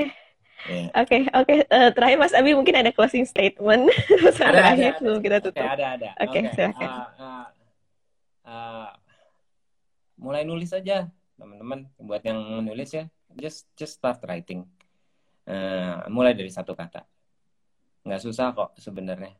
iya. Oke, oke. Eh, terakhir Mas Abi mungkin ada closing statement Ada, ada, terakhir ada. sebelum kita Oke, tutup. ada, ada. Oke, silakan. uh, uh, uh, mulai nulis aja, teman-teman. Buat yang menulis ya, just just start writing. Uh, mulai dari satu kata. Nggak susah kok sebenarnya.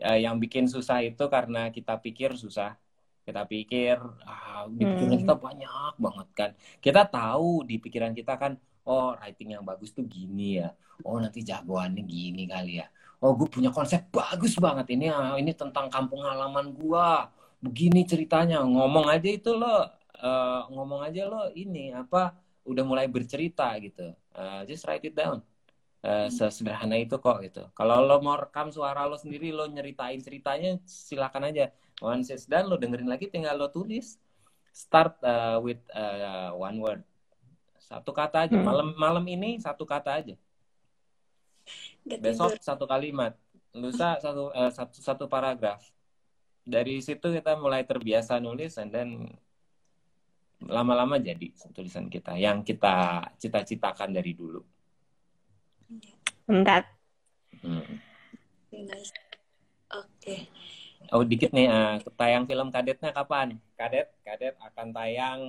Uh, yang bikin susah itu karena kita pikir susah. Kita pikir, ah, di pikiran Hmm. kita banyak banget kan. Kita tahu di pikiran kita kan, oh writing yang bagus tuh gini ya. Oh nanti jagoannya gini kali ya oh gue punya konsep bagus banget ini ah, ini tentang kampung halaman gua begini ceritanya ngomong aja itu lo eh, ngomong aja lo ini apa udah mulai bercerita gitu. Eh, just write it down. Eh, sesederhana itu kok gitu. Kalau lo mau rekam suara lo sendiri lo nyeritain ceritanya silakan aja. Once it's done lo dengerin lagi tinggal lo tulis. Start eh, with eh, one word. Satu kata aja. Hmm. malam malam ini satu kata aja. Besok satu kalimat. Lusa satu eh, satu satu paragraf. Dari situ kita mulai terbiasa nulis and then lama-lama jadi tulisan kita yang kita cita-citakan dari dulu. Mantap. Hmm. Nice. Oke. Oh dikit nih, uh, tayang film kadetnya kapan? Kadet, kadet akan tayang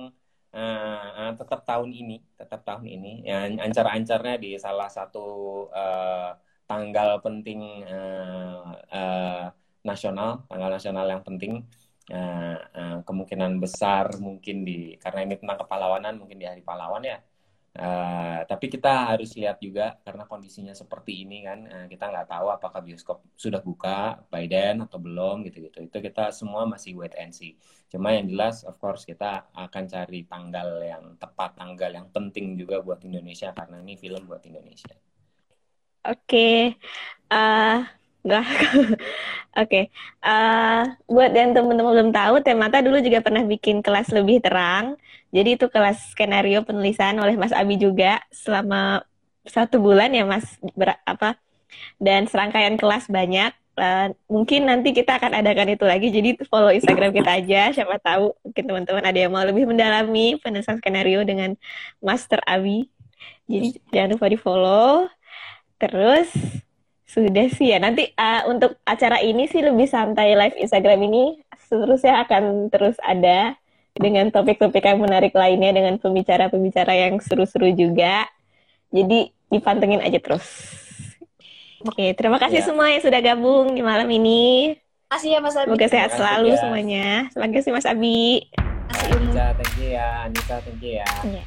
uh, uh, tetap tahun ini, tetap tahun ini. Yang ancar-ancarnya di salah satu uh, tanggal penting uh, uh, nasional, tanggal nasional yang penting. Uh, uh, kemungkinan besar mungkin di karena ini tentang kepahlawanan mungkin di hari pahlawan ya. Uh, tapi kita harus lihat juga karena kondisinya seperti ini kan. Uh, kita nggak tahu apakah bioskop sudah buka by then atau belum gitu-gitu. Itu kita semua masih wait and see. Cuma yang jelas of course kita akan cari tanggal yang tepat tanggal yang penting juga buat Indonesia karena ini film buat Indonesia. Oke. Okay. uh, Enggak. Oke. okay. Uh, buat yang teman-teman belum tahu, Temata dulu juga pernah bikin kelas lebih terang. Jadi itu kelas skenario penulisan oleh Mas Abi juga selama satu bulan ya Mas ber, apa dan serangkaian kelas banyak. Uh, mungkin nanti kita akan adakan itu lagi. Jadi follow Instagram kita aja. Siapa tahu mungkin teman-teman ada yang mau lebih mendalami penulisan skenario dengan Master Abi. Jadi jangan lupa di follow. Terus sudah sih ya. Nanti uh, untuk acara ini sih lebih santai live Instagram ini seterusnya akan terus ada dengan topik-topik yang menarik lainnya dengan pembicara-pembicara yang seru-seru juga. Jadi dipantengin aja terus. Oke, terima kasih ya. semua yang sudah gabung di malam ini. Terima kasih ya Mas Abi. Semoga sehat selalu ya. semuanya. Terima kasih Mas Abi. Terima kasih Anissa, thank you ya. Anissa, thank you ya. Yeah.